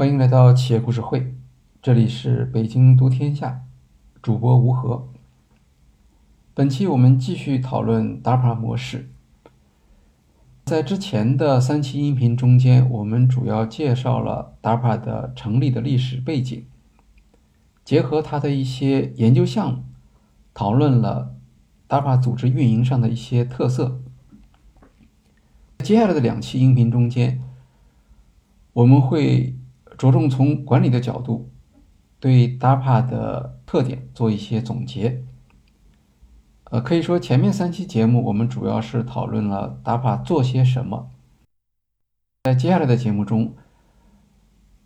欢迎来到企业故事会，这里是北京读天下，主播吴和。本期我们继续讨论 DAPA 模式。在之前的三期音频中间，我们主要介绍了 DAPA 的成立的历史背景，结合它的一些研究项目，讨论了 DAPA 组织运营上的一些特色。接下来的两期音频中间，我们会着重从管理的角度，对 DAPA 的特点做一些总结。呃，可以说前面三期节目我们主要是讨论了 DAPA 做些什么，在接下来的节目中，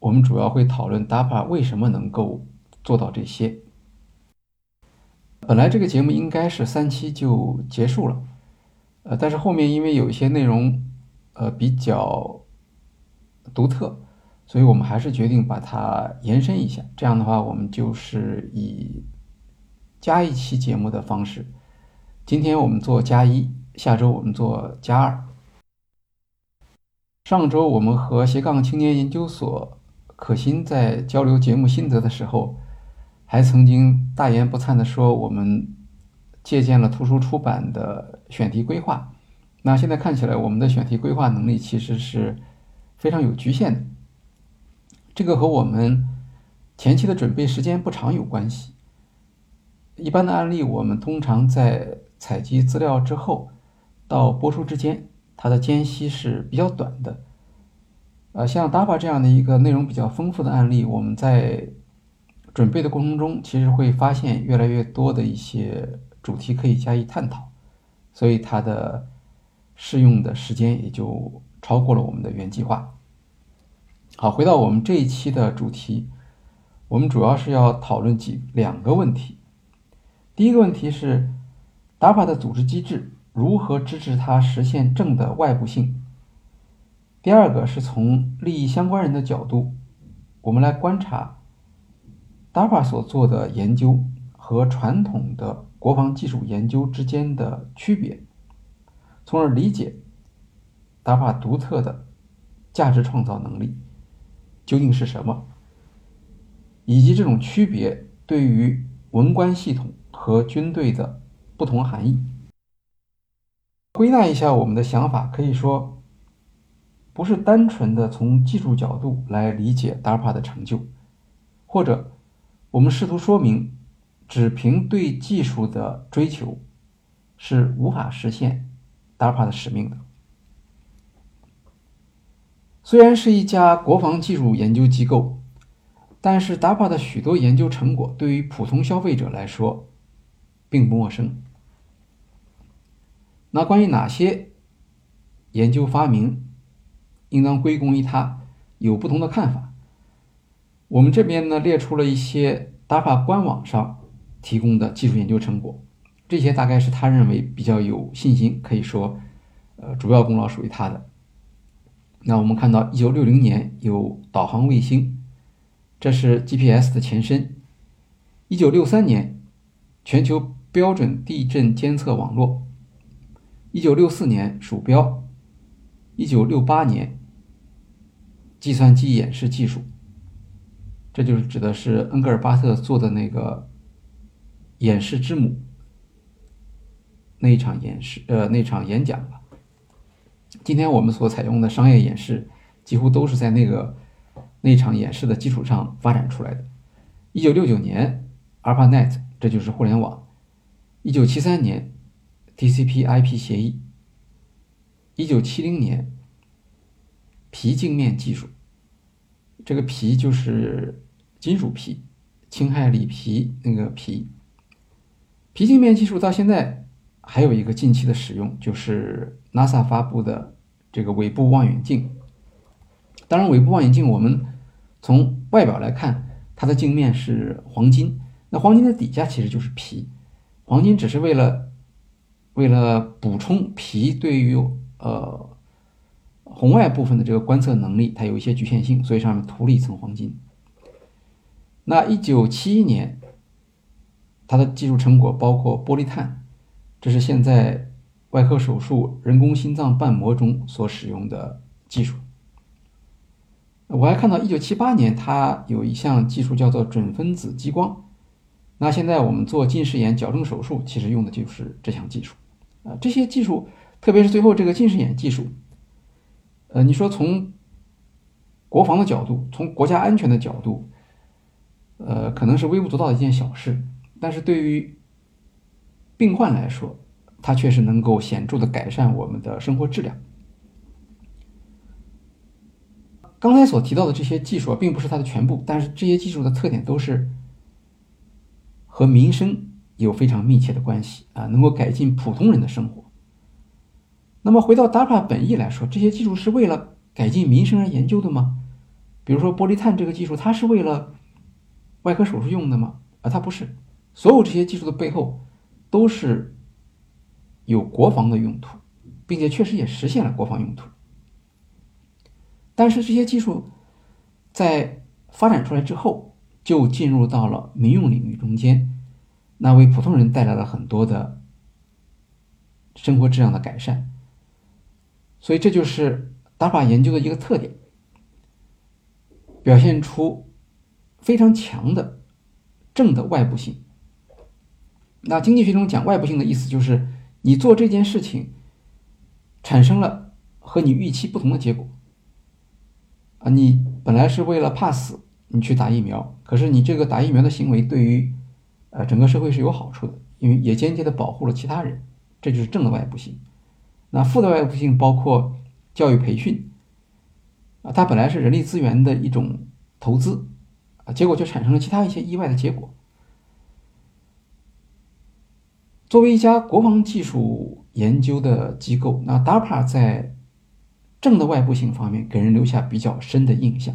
我们主要会讨论 DAPA 为什么能够做到这些。本来这个节目应该是三期就结束了。呃，但是后面因为有一些内容，呃比较独特，所以我们还是决定把它延伸一下。这样的话，我们就是以加一期节目的方式。今天我们做加一，下周我们做加二。上周我们和斜杠青年研究所可心在交流节目心得的时候，还曾经大言不惭的说我们。借鉴了图书出版的选题规划，那现在看起来，我们的选题规划能力其实是非常有局限的。这个和我们前期的准备时间不长有关系。一般的案例，我们通常在采集资料之后到播出之间，它的间隙是比较短的。呃，像 DAPA 这样的一个内容比较丰富的案例，我们在准备的过程中，其实会发现越来越多的一些。主题可以加以探讨，所以它的适用的时间也就超过了我们的原计划。好，回到我们这一期的主题，我们主要是要讨论几两个问题。第一个问题是，DAPA 的组织机制如何支持它实现正的外部性？第二个是从利益相关人的角度，我们来观察 DAPA 所做的研究和传统的。国防技术研究之间的区别，从而理解 DAPA 独特的价值创造能力究竟是什么，以及这种区别对于文官系统和军队的不同含义。归纳一下我们的想法，可以说不是单纯的从技术角度来理解 DARPA 的成就，或者我们试图说明。只凭对技术的追求是无法实现 DARPA 的使命的。虽然是一家国防技术研究机构，但是 DAPA 的许多研究成果对于普通消费者来说并不陌生。那关于哪些研究发明应当归功于他，有不同的看法。我们这边呢列出了一些 DAPA 官网上。提供的技术研究成果，这些大概是他认为比较有信心，可以说，呃，主要功劳属于他的。那我们看到，一九六零年有导航卫星，这是 GPS 的前身；一九六三年，全球标准地震监测网络；一九六四年，鼠标；一九六八年，计算机演示技术。这就是指的是恩格尔巴特做的那个。演示之母那一场演示，呃，那场演讲吧。今天我们所采用的商业演示，几乎都是在那个那场演示的基础上发展出来的。一九六九年，ARPANET，这就是互联网。一九七三年，TCP/IP 协议。一九七零年，皮镜面技术。这个皮就是金属皮，氢氦锂皮那个皮。皮镜面技术到现在还有一个近期的使用，就是 NASA 发布的这个尾部望远镜。当然，尾部望远镜我们从外表来看，它的镜面是黄金，那黄金的底下其实就是皮。黄金只是为了为了补充皮对于呃红外部分的这个观测能力，它有一些局限性，所以上面涂了一层黄金。那一九七一年。它的技术成果包括玻璃碳，这是现在外科手术人工心脏瓣膜中所使用的技术。我还看到一九七八年，它有一项技术叫做准分子激光。那现在我们做近视眼矫正手术，其实用的就是这项技术。啊，这些技术，特别是最后这个近视眼技术，呃，你说从国防的角度，从国家安全的角度，呃，可能是微不足道的一件小事，但是对于病患来说，它确实能够显著的改善我们的生活质量。刚才所提到的这些技术并不是它的全部，但是这些技术的特点都是和民生有非常密切的关系啊，能够改进普通人的生活。那么回到 DAPA 本意来说，这些技术是为了改进民生而研究的吗？比如说玻璃碳这个技术，它是为了外科手术用的吗？啊，它不是。所有这些技术的背后都是有国防的用途，并且确实也实现了国防用途。但是这些技术在发展出来之后，就进入到了民用领域中间，那为普通人带来了很多的生活质量的改善。所以这就是 DARPA 研究的一个特点，表现出非常强的正的外部性。那经济学中讲外部性的意思就是，你做这件事情产生了和你预期不同的结果。啊，你本来是为了怕死，你去打疫苗，可是你这个打疫苗的行为对于，呃，整个社会是有好处的，因为也间接的保护了其他人，这就是正的外部性。那负的外部性包括教育培训，啊，它本来是人力资源的一种投资，啊，结果却产生了其他一些意外的结果。作为一家国防技术研究的机构，那 DARPA 在正的外部性方面给人留下比较深的印象，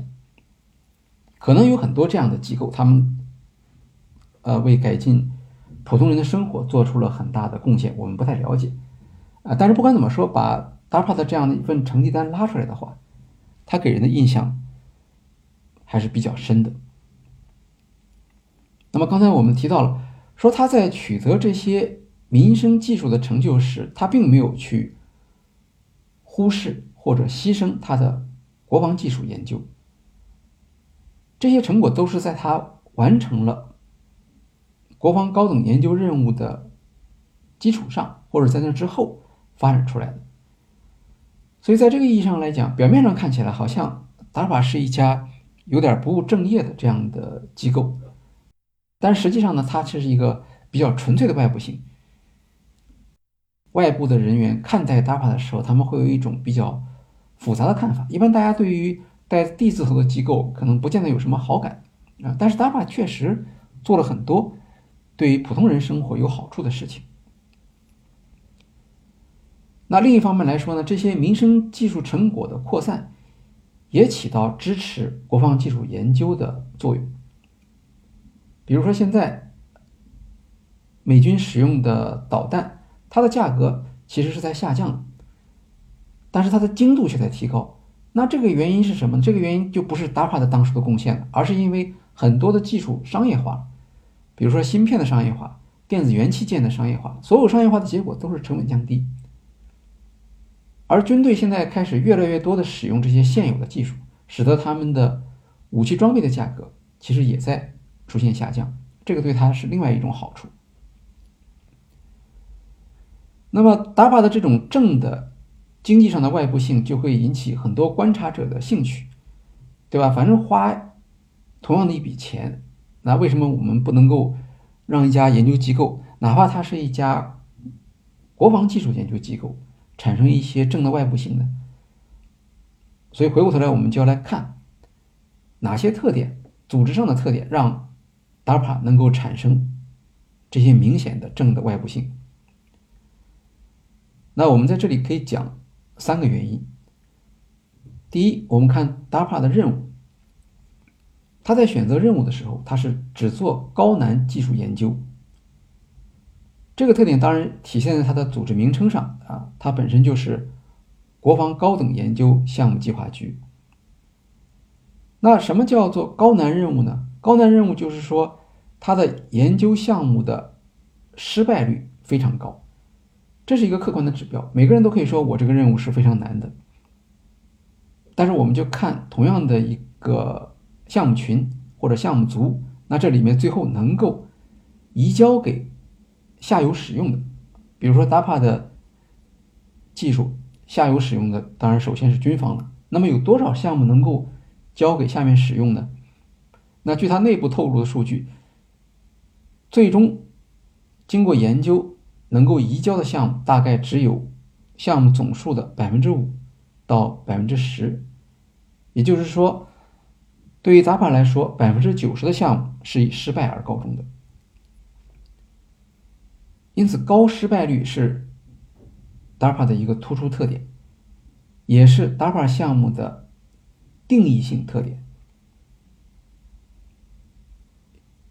可能有很多这样的机构，他们呃为改进普通人的生活做出了很大的贡献，我们不太了解啊。但是不管怎么说，把 DARPA 的这样的一份成绩单拉出来的话，它给人的印象还是比较深的。那么刚才我们提到了，说他在取得这些民生技术的成就时，他并没有去忽视。或者牺牲他的国防技术研究，这些成果都是在他完成了国防高等研究任务的基础上，或者在那之后发展出来的。所以，在这个意义上来讲，表面上看起来好像达尔法是一家有点不务正业的这样的机构，但实际上呢，它却是一个比较纯粹的外部性。外部的人员看待 DARPA 的时候，他们会有一种比较。复杂的看法，一般大家对于带 D 字头的机构可能不见得有什么好感啊。但是 DARPA 确实做了很多对于普通人生活有好处的事情。那另一方面来说呢，这些民生技术成果的扩散也起到支持国防技术研究的作用。比如说，现在美军使用的导弹，它的价格其实是在下降的。但是它的精度却在提高，那这个原因是什么？这个原因就不是 DARPA 的当时的贡献了，而是因为很多的技术商业化，比如说芯片的商业化、电子元器件的商业化，所有商业化的结果都是成本降低。而军队现在开始越来越多的使用这些现有的技术，使得他们的武器装备的价格其实也在出现下降，这个对它是另外一种好处。那么打靶的这种正的。经济上的外部性就会引起很多观察者的兴趣，对吧？反正花同样的一笔钱，那为什么我们不能够让一家研究机构，哪怕它是一家国防技术研究机构，产生一些正的外部性呢？所以回过头来，我们就要来看哪些特点，组织上的特点，让 DARPA 能够产生这些明显的正的外部性。那我们在这里可以讲。三个原因。第一，我们看 DARPA 的任务，他在选择任务的时候，他是只做高难技术研究。这个特点当然体现在它的组织名称上啊，它本身就是国防高等研究项目计划局。那什么叫做高难任务呢？高难任务就是说，它的研究项目的失败率非常高。这是一个客观的指标，每个人都可以说我这个任务是非常难的。但是我们就看同样的一个项目群或者项目组，那这里面最后能够移交给下游使用的，比如说 DAPA 的技术下游使用的，当然首先是军方了。那么有多少项目能够交给下面使用呢？那据他内部透露的数据，最终经过研究能够移交的项目大概只有项目总数的百分之五到百分之十，也就是说，对于 DAPA 来说，百分之九十的项目是以失败而告终的。因此，高失败率是 DAPA 的一个突出特点。也是 DAPA 项目的定义性特点。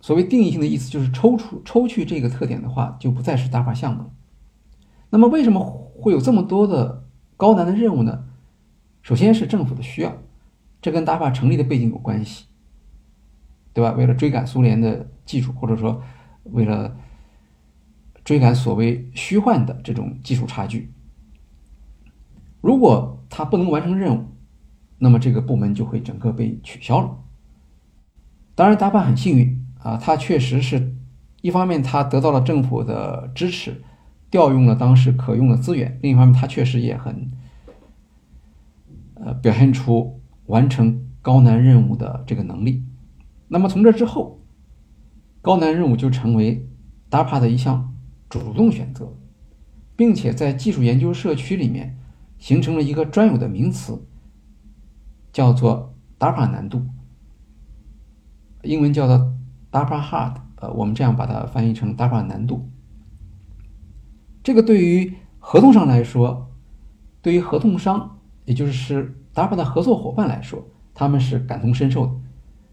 所谓定义性的意思，就是抽出抽去这个特点的话，就不再是 DAPA 项目了。那么，为什么会有这么多的高难的任务呢？首先是政府的需要，这跟 DAPA 成立的背景有关系，对吧？为了追赶苏联的技术，或者说为了追赶所谓虚幻的这种技术差距。如果他不能完成任务，那么这个部门就会整个被取消了。当然，达帕很幸运啊，他确实是一方面他得到了政府的支持，调用了当时可用的资源；另一方面，他确实也很呃表现出完成高难任务的这个能力。那么从这之后，高难任务就成为达帕的一项主动选择，并且在技术研究社区里面。形成了一个专有的名词，叫做 DAPA 难度，英文叫做 DARPA Hard，呃，我们这样把它翻译成 DARPA 难度。这个对于合同上来说，对于合同商，也就是 DARPA 的合作伙伴来说，他们是感同身受的。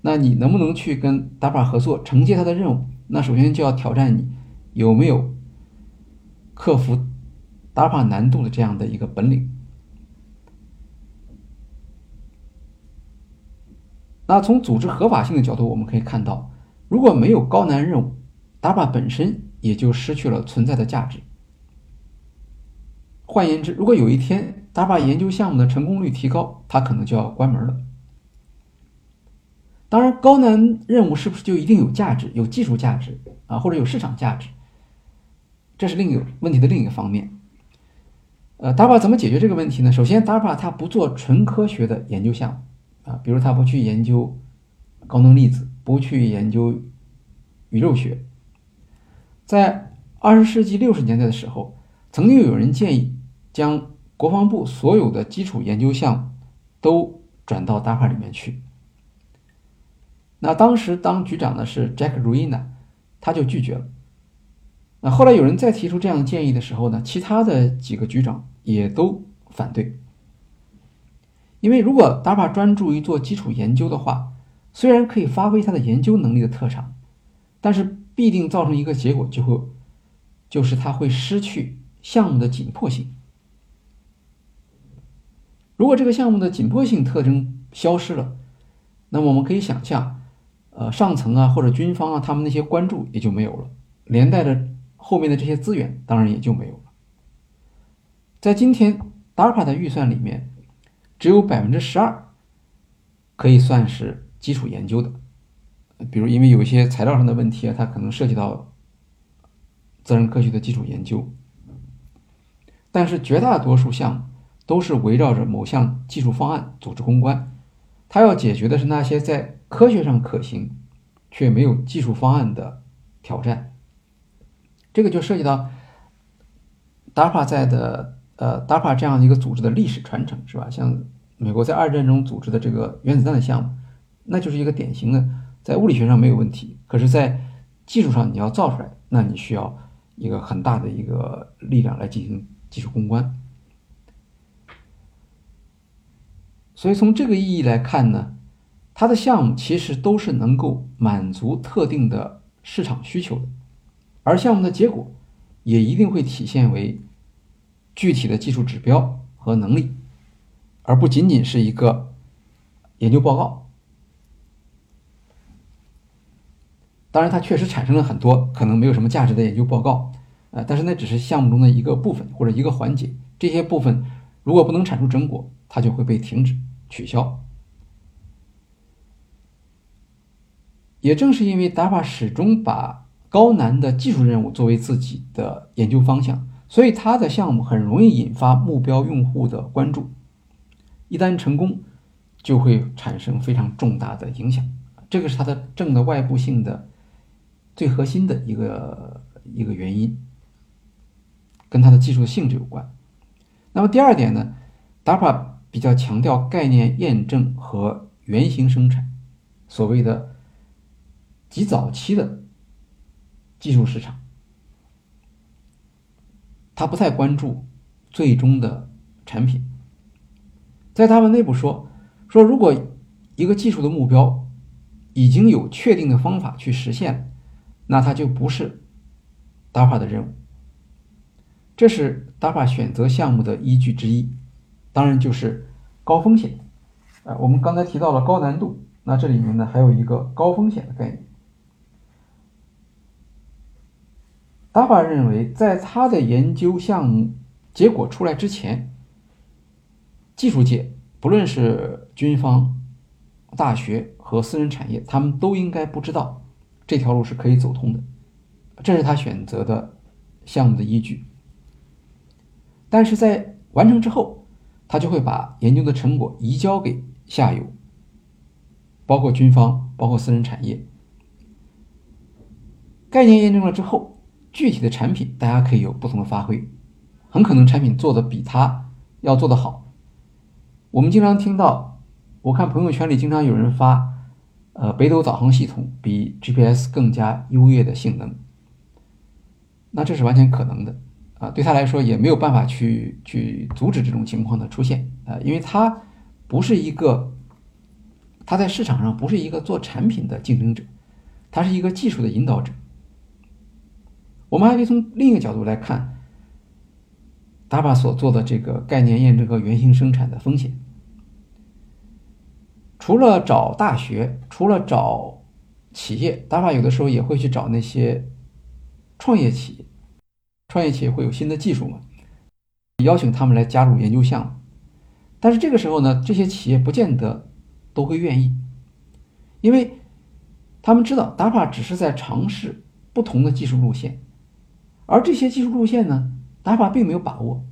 那你能不能去跟 DARPA 合作，承接他的任务？那首先就要挑战你有没有克服 DARPA 难度的这样的一个本领。那从组织合法性的角度，我们可以看到，如果没有高难任务，DAPA 本身也就失去了存在的价值。换言之，如果有一天 DAPA 研究项目的成功率提高，它可能就要关门了。当然，高难任务是不是就一定有价值、有技术价值啊，或者有市场价值？这是另一个问题的另一个方面。呃，DAPA 怎么解决这个问题呢？首先，DAPA 它不做纯科学的研究项目。啊，比如他不去研究高能粒子，不去研究宇宙学。在二十世纪六十年代的时候，曾经有人建议将国防部所有的基础研究项目都转到 DAPA 里面去。那当时当局长的是 Jack Ruina，他就拒绝了。那后来有人再提出这样的建议的时候呢，其他的几个局长也都反对。因为如果 DAPA 专注于做基础研究的话，虽然可以发挥它的研究能力的特长，但是必定造成一个结果，就会就是它会失去项目的紧迫性。如果这个项目的紧迫性特征消失了，那么我们可以想象，呃，上层啊或者军方啊他们那些关注也就没有了，连带着后面的这些资源当然也就没有了。在今天 DAPA 的预算里面。只有百分之十二可以算是基础研究的，比如因为有一些材料上的问题啊，它可能涉及到自然科学的基础研究。但是绝大多数项目都是围绕着某项技术方案组织攻关，它要解决的是那些在科学上可行却没有技术方案的挑战。这个就涉及到 DARPA 在的。呃 DARPA 这样的一个组织的历史传承是吧？像美国在二战中组织的这个原子弹的项目，那就是一个典型的在物理学上没有问题，可是，在技术上你要造出来，那你需要一个很大的一个力量来进行技术攻关。所以从这个意义来看呢，它的项目其实都是能够满足特定的市场需求的，而项目的结果也一定会体现为。具体的技术指标和能力，而不仅仅是一个研究报告。当然，它确实产生了很多可能没有什么价值的研究报告，呃，但是那只是项目中的一个部分或者一个环节。这些部分如果不能产出成果，它就会被停止。取消。也正是因为 DAPA 始终把高难的技术任务作为自己的研究方向，所以它的项目很容易引发目标用户的关注。一旦成功，就会产生非常重大的影响。这个是它的正的外部性的最核心的一个一个原因，跟它的技术性质有关。那么第二点呢，DARPA 比较强调概念验证和原型生产，所谓的。极早期的技术市场，他不太关注最终的产品。在他们内部说说，如果一个技术的目标已经有确定的方法去实现了，那它就不是 DAPA 的任务。这是 DAPA 选择项目的依据之一，当然就是高风险。啊，我们刚才提到了高难度，那这里面呢还有一个高风险的概念。DAPA 认为，在他的研究项目结果出来之前，技术界不论是军方、大学和私人产业，他们都应该不知道这条路是可以走通的。这是他选择的项目的依据。但是在完成之后，他就会把研究的成果移交给下游，包括军方、包括私人产业。概念验证了之后。具体的产品，大家可以有不同的发挥，很可能产品做的比他要做的好。我们经常听到，我看朋友圈里经常有人发，呃，北斗导航系统比 GPS 更加优越的性能，那这是完全可能的啊，对他来说也没有办法去去阻止这种情况的出现啊，因为他不是一个，他在市场上不是一个做产品的竞争者，他是一个技术的引导者。我们还可以从另一个角度来看，DABA 所做的这个概念验证和原型生产的风险。除了找大学，除了找企业，DARPA 有的时候也会去找那些创业企业。创业企业会有新的技术嘛？邀请他们来加入研究项目。但是这个时候呢，这些企业不见得都会愿意，因为他们知道 DARPA 只是在尝试不同的技术路线。而这些技术路线呢，打法并没有把握，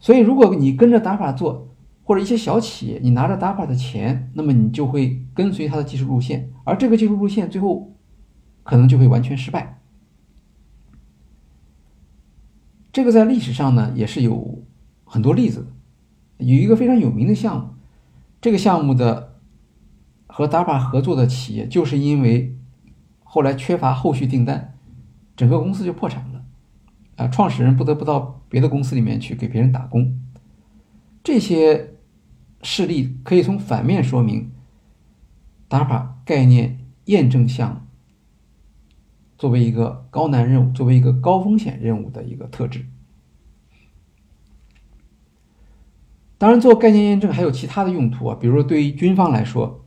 所以如果你跟着打法做，或者一些小企业，你拿着打法的钱，那么你就会跟随它的技术路线，而这个技术路线最后可能就会完全失败。这个在历史上呢也是有很多例子，有一个非常有名的项目，这个项目的和 DAPA 合作的企业，就是因为后来缺乏后续订单。整个公司就破产了，啊，创始人不得不到别的公司里面去给别人打工。这些事例可以从反面说明，DARPA 概念验证项目作为一个高难任务、作为一个高风险任务的一个特质。当然，做概念验证还有其他的用途啊，比如说对于军方来说，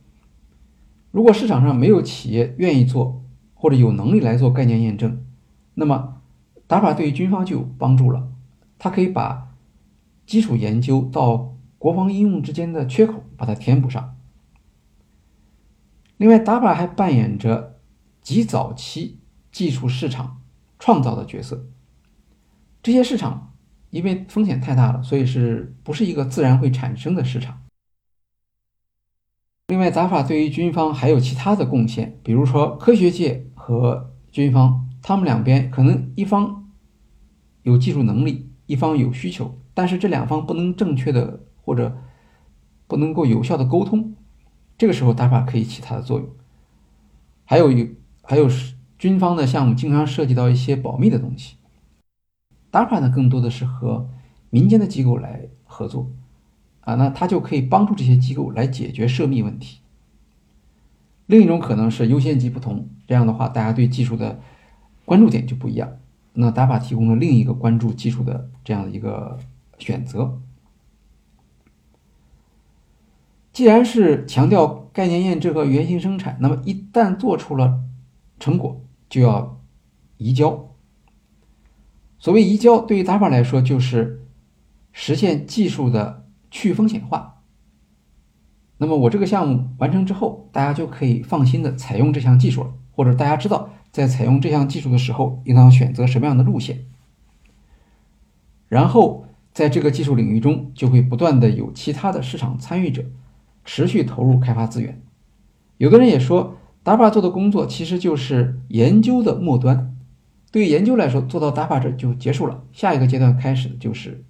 如果市场上没有企业愿意做或者有能力来做概念验证。那么，打法对于军方就有帮助了，它可以把基础研究到国防应用之间的缺口把它填补上。另外，打法还扮演着极早期技术市场创造的角色。这些市场因为风险太大了，所以是不是一个自然会产生的市场？另外，打法对于军方还有其他的贡献，比如说科学界和军方。他们两边可能一方有技术能力，一方有需求，但是这两方不能正确的或者不能够有效的沟通，这个时候 DAPA 可以起它的作用。还有一还有是军方的项目经常涉及到一些保密的东西，DAPA 呢更多的是和民间的机构来合作，啊，那它就可以帮助这些机构来解决涉密问题。另一种可能是优先级不同，这样的话大家对技术的。关注点就不一样，那 DAPA 提供了另一个关注技术的这样的一个选择。既然是强调概念验证和原型生产，那么一旦做出了成果，就要移交。所谓移交，对于 DAPA 来说，就是实现技术的去风险化，那么我这个项目完成之后，大家就可以放心的采用这项技术了，或者大家知道在采用这项技术的时候，应当选择什么样的路线。然后在这个技术领域中，就会不断的有其他的市场参与者持续投入开发资源。有的人也说，DAPA 做的工作其实就是研究的末端。对于研究来说，做到 DARPA 这就结束了，下一个阶段开始就是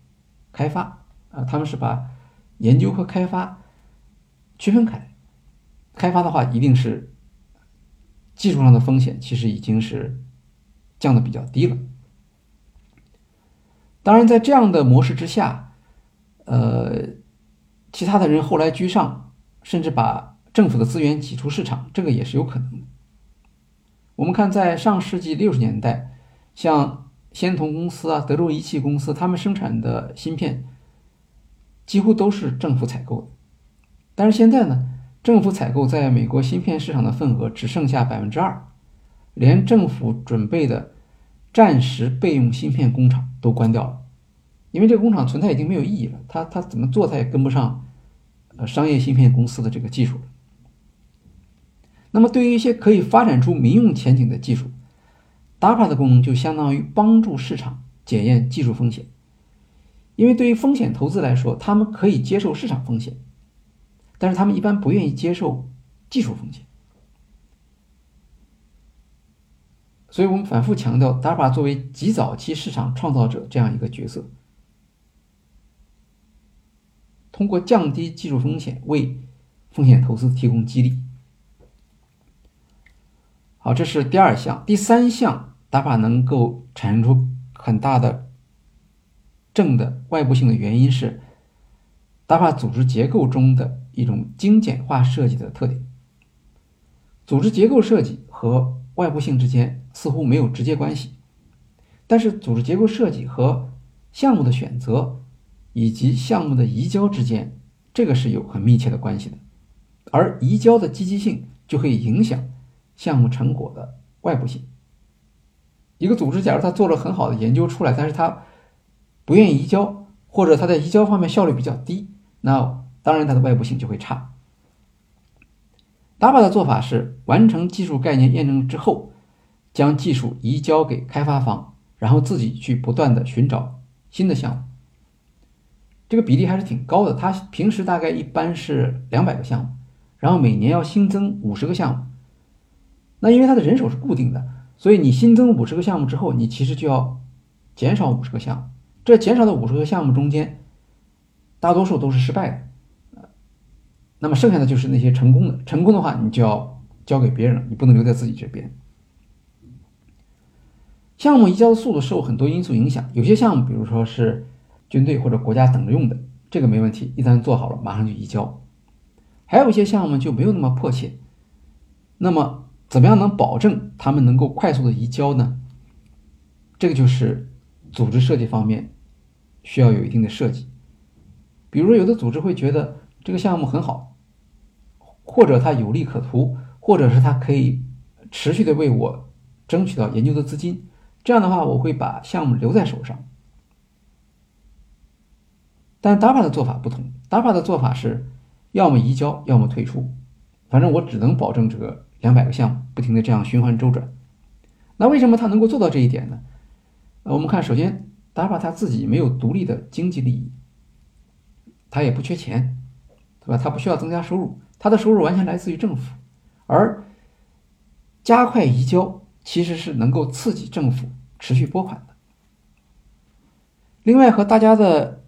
开发啊。他们是把研究和开发。区分开，开发的话一定是技术上的风险，其实已经是降的比较低了。当然，在这样的模式之下，呃，其他的人后来居上，甚至把政府的资源挤出市场，这个也是有可能的。我们看，在上世纪六十年代，像仙童公司啊、德州仪器公司，他们生产的芯片几乎都是政府采购的。但是现在呢，政府采购在美国芯片市场的份额只剩下百分之二，连政府准备的战时备用芯片工厂都关掉了，因为这个工厂存在已经没有意义了，它它怎么做它也跟不上，呃，商业芯片公司的这个技术了。那么对于一些可以发展出民用前景的技术，DAPA 的功能就相当于帮助市场检验技术风险，因为对于风险投资来说，他们可以接受市场风险。但是他们一般不愿意接受技术风险，所以我们反复强调，DAPA 作为极早期市场创造者这样一个角色，通过降低技术风险为风险投资提供激励。好，这是第二项，第三项打法能够产生出很大的正的外部性的原因是打法组织结构中的。一种精简化设计的特点。组织结构设计和外部性之间似乎没有直接关系，但是组织结构设计和项目的选择以及项目的移交之间，这个是有很密切的关系的。而移交的积极性就会影响项目成果的外部性。一个组织假如他做了很好的研究出来，但是他不愿意移交，或者他在移交方面效率比较低，那。当然，它的外部性就会差。DARPA 的做法是完成技术概念验证之后，将技术移交给开发方，然后自己去不断的寻找新的项目。这个比例还是挺高的。它平时大概一般是两百个项目，然后每年要新增五十个项目。那因为它的人手是固定的，所以你新增五十个项目之后，你其实就要减少五十个项目。这减少的五十个项目中间，大多数都是失败的。那么剩下的就是那些成功的，成功的话你就要交给别人了，你不能留在自己这边。项目移交的速度受很多因素影响，有些项目，比如说是军队或者国家等着用的，这个没问题，一旦做好了马上就移交。还有一些项目就没有那么迫切，那么怎么样能保证他们能够快速的移交呢？这个就是组织设计方面需要有一定的设计。比如说有的组织会觉得这个项目很好。或者它有利可图，或者是它可以持续的为我争取到研究的资金，这样的话，我会把项目留在手上。但 DAPA 的做法不同，DAPA 的做法是要么移交，要么退出，反正我只能保证这个两百个项目不停的这样循环周转。那为什么它能够做到这一点呢？我们看，首先 DARPA 它自己没有独立的经济利益，它也不缺钱，对吧？它不需要增加收入。它的收入完全来自于政府，而加快移交其实是能够刺激政府持续拨款的。另外，和大家的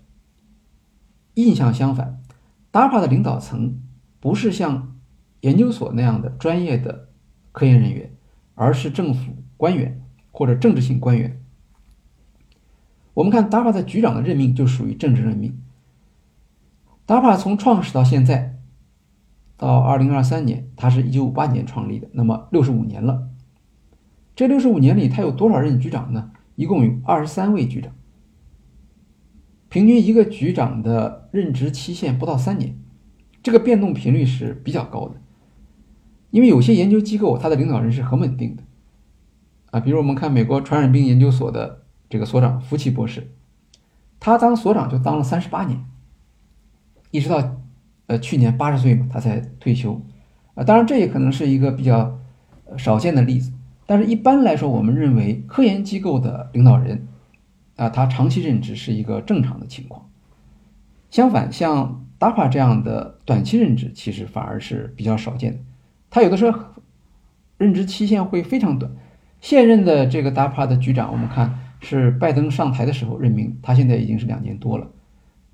印象相反，DARPA 的领导层不是像研究所那样的专业的科研人员，而是政府官员或者政治性官员。我们看 DARPA 的局长的任命就属于政治任命。DARPA 从创始到现在。到二零二三年，他是一九五八年创立的，那么六十五年了。这六十五年里，他有多少任局长呢？一共有二十三位局长，平均一个局长的任职期限不到三年，这个变动频率是比较高的。因为有些研究机构，它的领导人是很稳定的，啊，比如我们看美国传染病研究所的这个所长福奇博士，他当所长就当了三十八年，一直到。呃，去年八十岁嘛，他才退休，啊，当然这也可能是一个比较少见的例子，但是一般来说，我们认为科研机构的领导人，啊，他长期任职是一个正常的情况。相反，像 DAPA 这样的短期任职，其实反而是比较少见的。他有的时候任职期限会非常短。现任的这个 DAPA 的局长，我们看是拜登上台的时候任命，他现在已经是两年多了。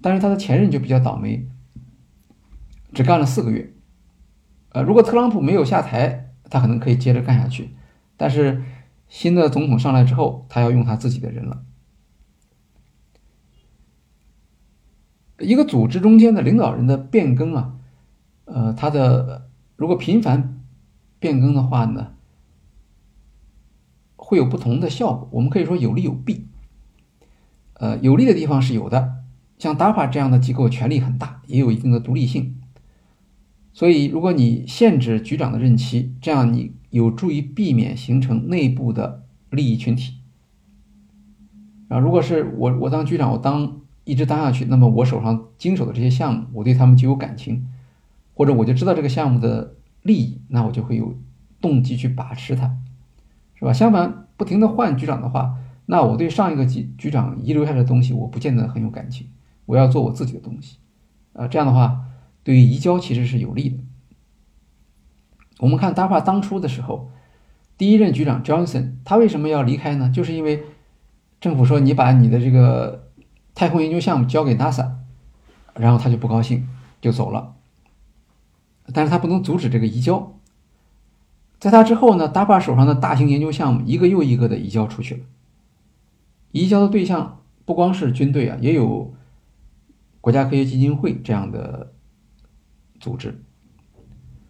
但是他的前任就比较倒霉，只干了四个月。呃，如果特朗普没有下台，他可能可以接着干下去。但是新的总统上来之后，他要用他自己的人了。一个组织中间的领导人的变更啊，呃，他的如果频繁变更的话呢，会有不同的效果。我们可以说有利有弊。呃，有利的地方是有的。像 DAPA 这样的机构权力很大，也有一定的独立性，所以如果你限制局长的任期，这样你有助于避免形成内部的利益群体。啊，如果是我我当局长，我当一直当下去，那么我手上经手的这些项目，我对他们就有感情，或者我就知道这个项目的利益，那我就会有动机去把持它，是吧？相反，不停的换局长的话，那我对上一个局局长遗留下来的东西，我不见得很有感情。我要做我自己的东西，啊，这样的话，对于移交其实是有利的。我们看 DAPA 当初的时候，第一任局长 Johnson 他为什么要离开呢？就是因为政府说你把你的这个太空研究项目交给 NASA，然后他就不高兴，就走了。但是他不能阻止这个移交。在他之后呢，DAPA 手上的大型研究项目一个又一个的移交出去了。移交的对象不光是军队啊，也有。国家科学基金会这样的组织，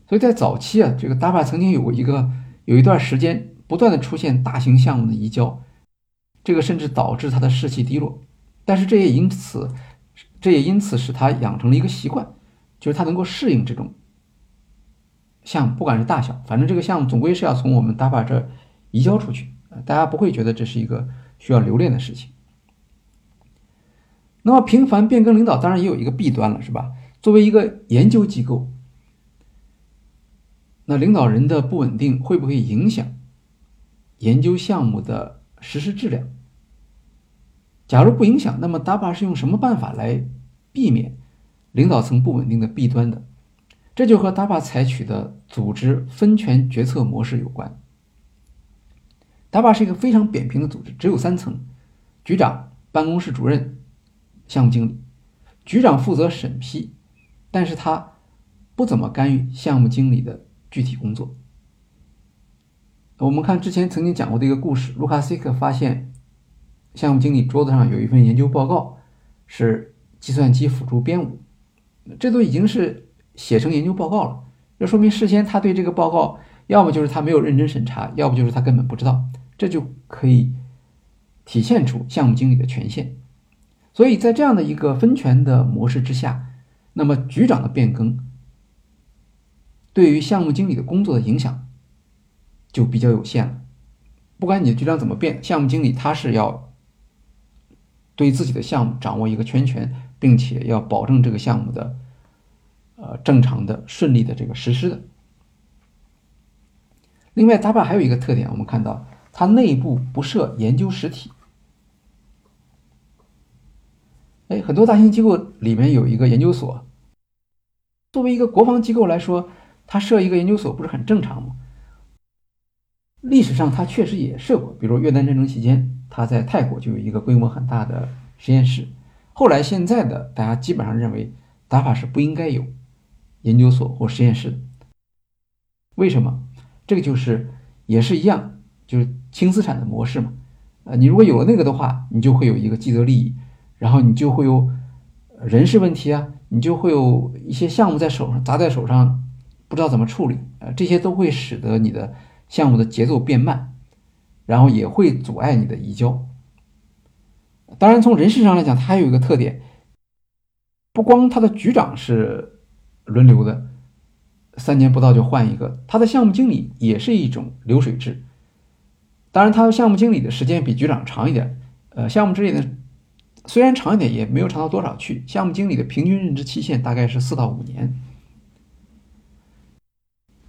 所以在早期啊，这个 DAPA 曾经有过一个有一段时间不断的出现大型项目的移交，这个甚至导致它的士气低落。但是这也因此，这也因此使他养成了一个习惯，就是他能够适应这种项目，不管是大小，反正这个项目总归是要从我们 DAPA 这移交出去，大家不会觉得这是一个需要留恋的事情。那么频繁变更领导当然也有一个弊端了，是吧？作为一个研究机构，那领导人的不稳定会不会影响研究项目的实施质量？假如不影响，那么 DAPA 是用什么办法来避免领导层不稳定的弊端的？这就和 DAPA 采取的组织分权决策模式有关。DAPA 是一个非常扁平的组织，只有三层：局长、办公室主任。项目经理、局长负责审批，但是他不怎么干预项目经理的具体工作。我们看之前曾经讲过的一个故事，卢卡斯克发现项目经理桌子上有一份研究报告，是计算机辅助编舞，这都已经是写成研究报告了，这说明事先他对这个报告，要么就是他没有认真审查，要不就是他根本不知道，这就可以体现出项目经理的权限。所以在这样的一个分权的模式之下，那么局长的变更对于项目经理的工作的影响就比较有限了。不管你的局长怎么变，项目经理他是要对自己的项目掌握一个全权，并且要保证这个项目的呃正常的、顺利的这个实施的。另外，DAPA 还有一个特点，我们看到它内部不设研究实体。哎，很多大型机构里面有一个研究所。作为一个国防机构来说，它设一个研究所不是很正常吗？历史上它确实也设过，比如越南战争期间，它在泰国就有一个规模很大的实验室。后来现在的大家基本上认为，DAPA 是不应该有研究所或实验室的。为什么？这个就是也是一样，就是轻资产的模式嘛。呃，你如果有了那个的话，你就会有一个既得利益。然后你就会有人事问题啊，你就会有一些项目在手上砸在手上，不知道怎么处理啊，这些都会使得你的项目的节奏变慢，然后也会阻碍你的移交。当然，从人事上来讲，它还有一个特点，不光它的局长是轮流的，三年不到就换一个，它的项目经理也是一种流水制。当然，它项目经理的时间比局长长一点，呃，项目经理的。虽然长一点，也没有长到多少去。项目经理的平均任职期限大概是四到五年。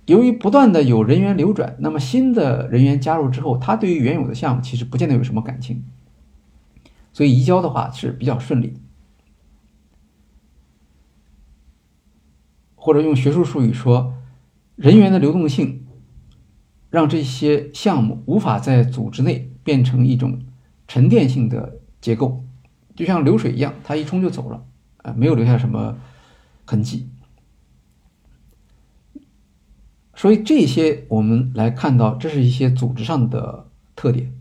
由于不断的有人员流转，那么新的人员加入之后，他对于原有的项目其实不见得有什么感情，所以移交的话是比较顺利。或者用学术术语说，人员的流动性让这些项目无法在组织内变成一种沉淀性的结构，就像流水一样，它一冲就走了，啊，没有留下什么痕迹。所以这些我们来看到，这是一些组织上的特点，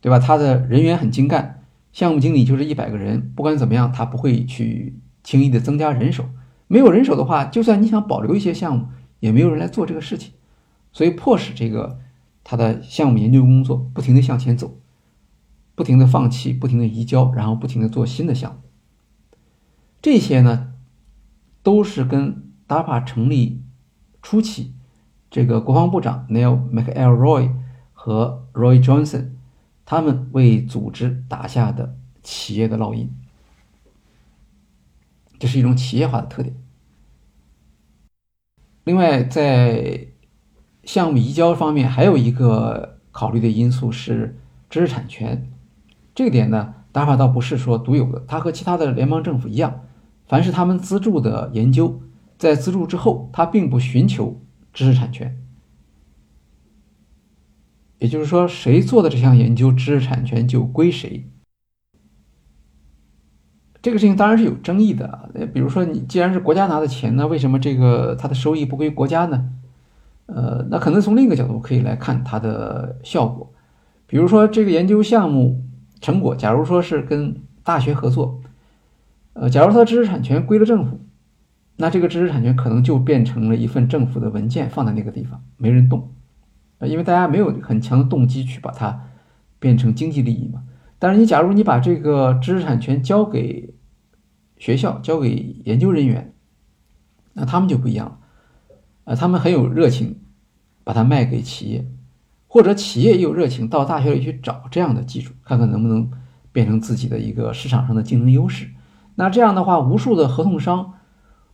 对吧？他的人员很精干，项目经理就是一百个人，不管怎么样，他不会去轻易的增加人手。没有人手的话，就算你想保留一些项目，也没有人来做这个事情。所以迫使这个他的项目研究工作不停的向前走，不停的放弃，不停的移交，然后不停的做新的项目。这些呢，都是跟 DAPA 成立初期。这个国防部长 Neil McElroy 和 Roy Johnson，他们为组织打下的企业的烙印，这是一种企业化的特点。另外，在项目移交方面，还有一个考虑的因素是知识产权。这个点呢打法倒不是说独有的，它和其他的联邦政府一样，凡是他们资助的研究，在资助之后，它并不寻求。知识产权，也就是说，谁做的这项研究，知识产权就归谁。这个事情当然是有争议的。比如说，你既然是国家拿的钱，那为什么这个它的收益不归国家呢？呃，那可能从另一个角度可以来看它的效果。比如说，这个研究项目成果，假如说是跟大学合作，呃，假如它的知识产权归了政府。那这个知识产权可能就变成了一份政府的文件，放在那个地方，没人动，啊，因为大家没有很强的动机去把它变成经济利益嘛。但是你假如你把这个知识产权交给学校，交给研究人员，那他们就不一样了，啊，他们很有热情把它卖给企业，或者企业也有热情到大学里去找这样的技术，看看能不能变成自己的一个市场上的竞争优势。那这样的话，无数的合同商。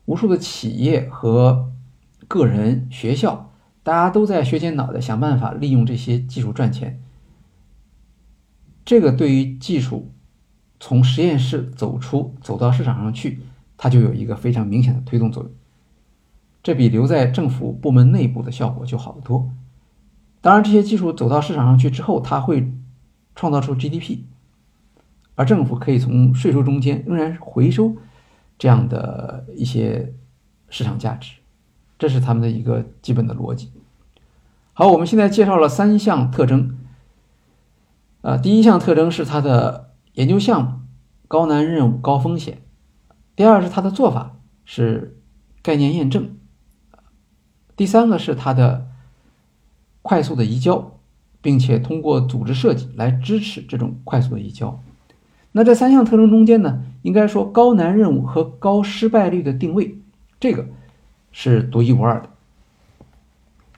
无数的企业和个人、学校，大家都在削尖脑袋想办法利用这些技术赚钱。这个对于技术从实验室走出、走到市场上去，它就有一个非常明显的推动作用。这比留在政府部门内部的效果就好得多。当然，这些技术走到市场上去之后，它会创造出 GDP，而政府可以从税收中间仍然回收。这样的一些市场价值，这是他们的一个基本的逻辑。好，我们现在介绍了三项特征。呃，第一项特征是它的研究项目高难任务高风险；第二是它的做法是概念验证；第三个是它的快速的移交，并且通过组织设计来支持这种快速的移交。那这三项特征中间呢，应该说高难任务和高失败率的定位，这个是独一无二的，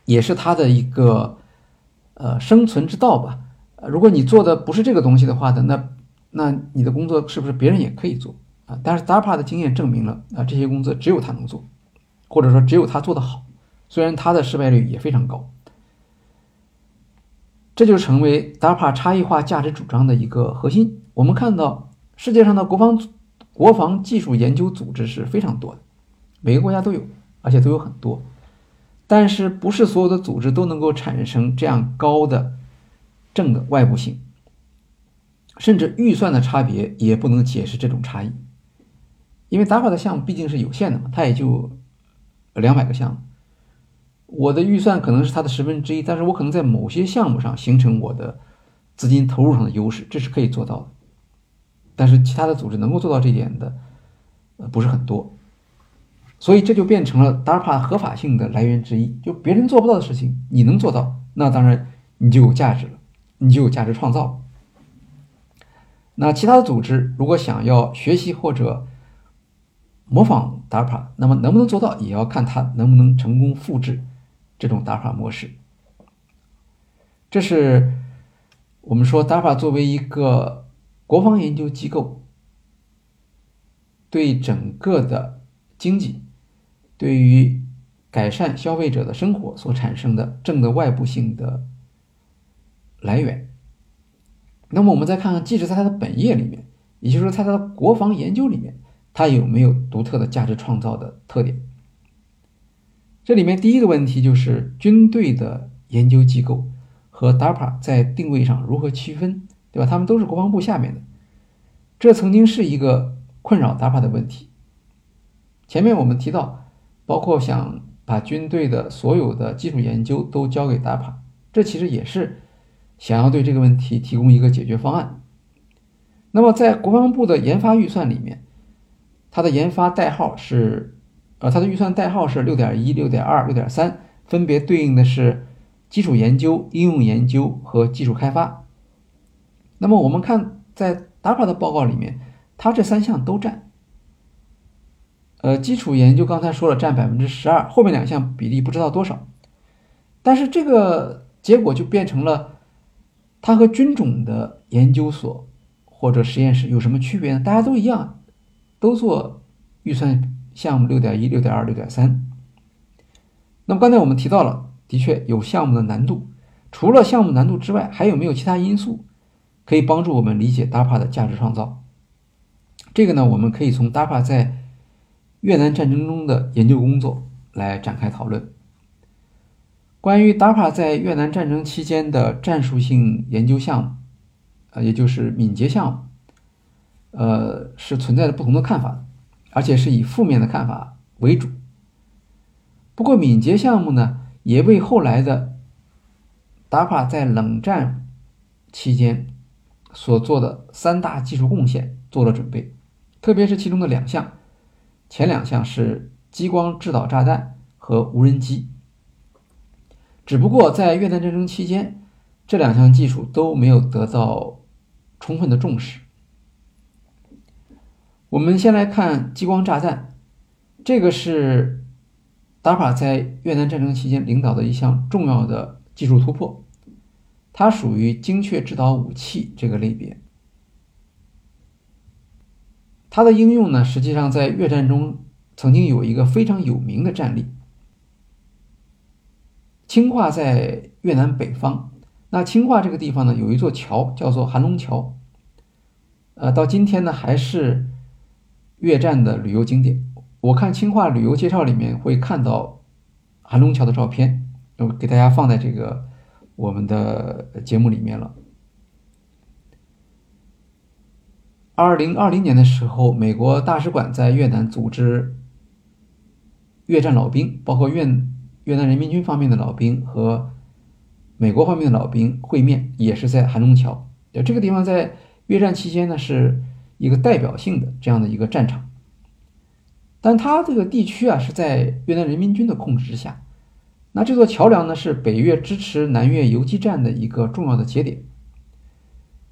也是它的一个呃生存之道吧。如果你做的不是这个东西的话呢，那那你的工作是不是别人也可以做啊？但是 DARPA 的经验证明了啊，这些工作只有他能做，或者说只有他做得好，虽然他的失败率也非常高。这就成为 DARPA 差异化价值主张的一个核心。我们看到世界上的国防国防技术研究组织是非常多的，每个国家都有，而且都有很多。但是不是所有的组织都能够产生这样高的正的外部性，甚至预算的差别也不能解释这种差异，因为打款的项目毕竟是有限的嘛，它也就两百个项目。我的预算可能是它的十分之一，但是我可能在某些项目上形成我的资金投入上的优势，这是可以做到的。但是其他的组织能够做到这一点的，呃，不是很多，所以这就变成了 DARPA 合法性的来源之一。就别人做不到的事情，你能做到，那当然你就有价值了，你就有价值创造。那其他的组织如果想要学习或者模仿 DARPA，那么能不能做到，也要看它能不能成功复制。这种 DARPA 模式，这是我们说 DARPA 作为一个国防研究机构对整个的经济，对于改善消费者的生活所产生的正的外部性的来源。那么我们再看看，即使在它的本业里面，也就是说在它的国防研究里面，它有没有独特的价值创造的特点？这里面第一个问题就是军队的研究机构和 DARPA 在定位上如何区分，对吧？他们都是国防部下面的，这曾经是一个困扰 DAPA 的问题。前面我们提到，包括想。把军队的所有的基础研究都交给 DAPA，这其实也是想要对这个问题提供一个解决方案。那么在国防部的研发预算里面，它的研发代号是，呃，它的预算代号是六点一、六点二、六点三，分别对应的是基础研究、应用研究和技术开发。那么我们看在 DARPA 的报告里面，它这三项都占。呃，基础研究刚才说了占百分之十二，后面两项比例不知道多少，但是这个结果就变成了，它和军种的研究所或者实验室有什么区别呢？大家都一样，都做预算项目六点一、六点二、六点三。那么刚才我们提到了，的确有项目的难度，除了项目难度之外，还有没有其他因素可以帮助我们理解 DAPA 的价值创造？这个呢，我们可以从 DAPA 在越南战争中的研究工作来展开讨论。关于 DAPA 在越南战争期间的战术性研究项目，呃，也就是敏捷项目，呃，是存在着不同的看法，而且是以负面的看法为主。不过，敏捷项目呢，也为后来的 DAPA 在冷战期间所做的三大技术贡献做了准备，特别是其中的两项。前两项是激光制导炸弹和无人机，只不过在越南战争期间，这两项技术都没有得到充分的重视。我们先来看激光炸弹，这个是 DARPA 在越南战争期间领导的一项重要的技术突破，它属于精确制导武器这个类别。它的应用呢，实际上在越战中曾经有一个非常有名的战例。清化在越南北方，那清化这个地方呢，有一座桥叫做韩龙桥，呃，到今天呢还是越战的旅游景点。我看清化旅游介绍里面会看到韩龙桥的照片，我给大家放在这个我们的节目里面了。二零二零年的时候，美国大使馆在越南组织越战老兵，包括越越南人民军方面的老兵和美国方面的老兵会面，也是在韩龙桥。这个地方在越战期间呢，是一个代表性的这样的一个战场。但它这个地区啊，是在越南人民军的控制之下。那这座桥梁呢，是北越支持南越游击战的一个重要的节点。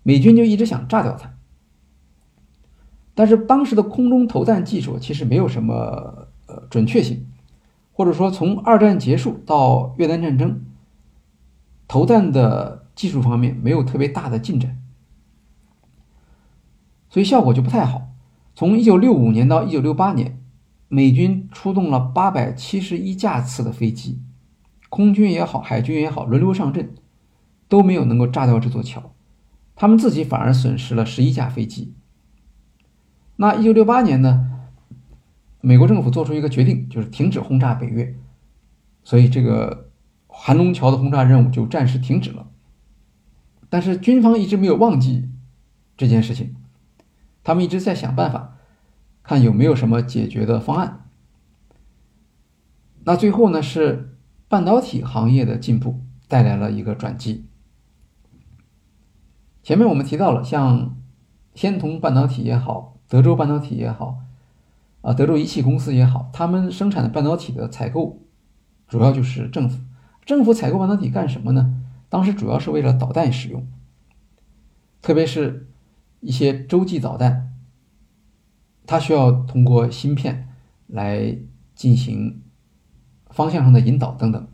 美军就一直想炸掉它。但是当时的空中投弹技术其实没有什么呃准确性，或者说从二战结束到越南战争，投弹的技术方面没有特别大的进展，所以效果就不太好。从一九六五年到一九六八年，美军出动了八百七十一架次的飞机，空军也好，海军也好，轮流上阵，都没有能够炸掉这座桥，他们自己反而损失了十一架飞机。那一九六八年呢，美国政府做出一个决定，就是停止轰炸北越，所以这个韩龙桥的轰炸任务就暂时停止了。但是军方一直没有忘记这件事情，他们一直在想办法，看有没有什么解决的方案。那最后呢，是半导体行业的进步带来了一个转机。前面我们提到了，像仙童半导体也好。德州半导体也好，啊，德州仪器公司也好，他们生产的半导体的采购，主要就是政府。政府采购半导体干什么呢？当时主要是为了导弹使用，特别是一些洲际导弹，它需要通过芯片来进行方向上的引导等等。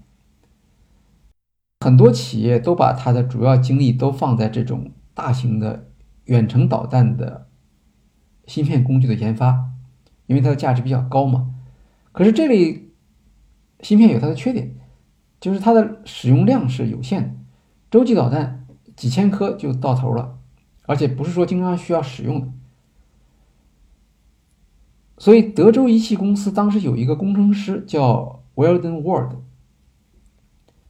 很多企业都把它的主要精力都放在这种大型的远程导弹的芯片工具的研发，因为它的价值比较高嘛。可是这类芯片有它的缺点，就是它的使用量是有限的，洲际导弹几千颗就到头了，而且不是说经常需要使用的。所以德州仪器公司当时有一个工程师叫 Weldon Ward，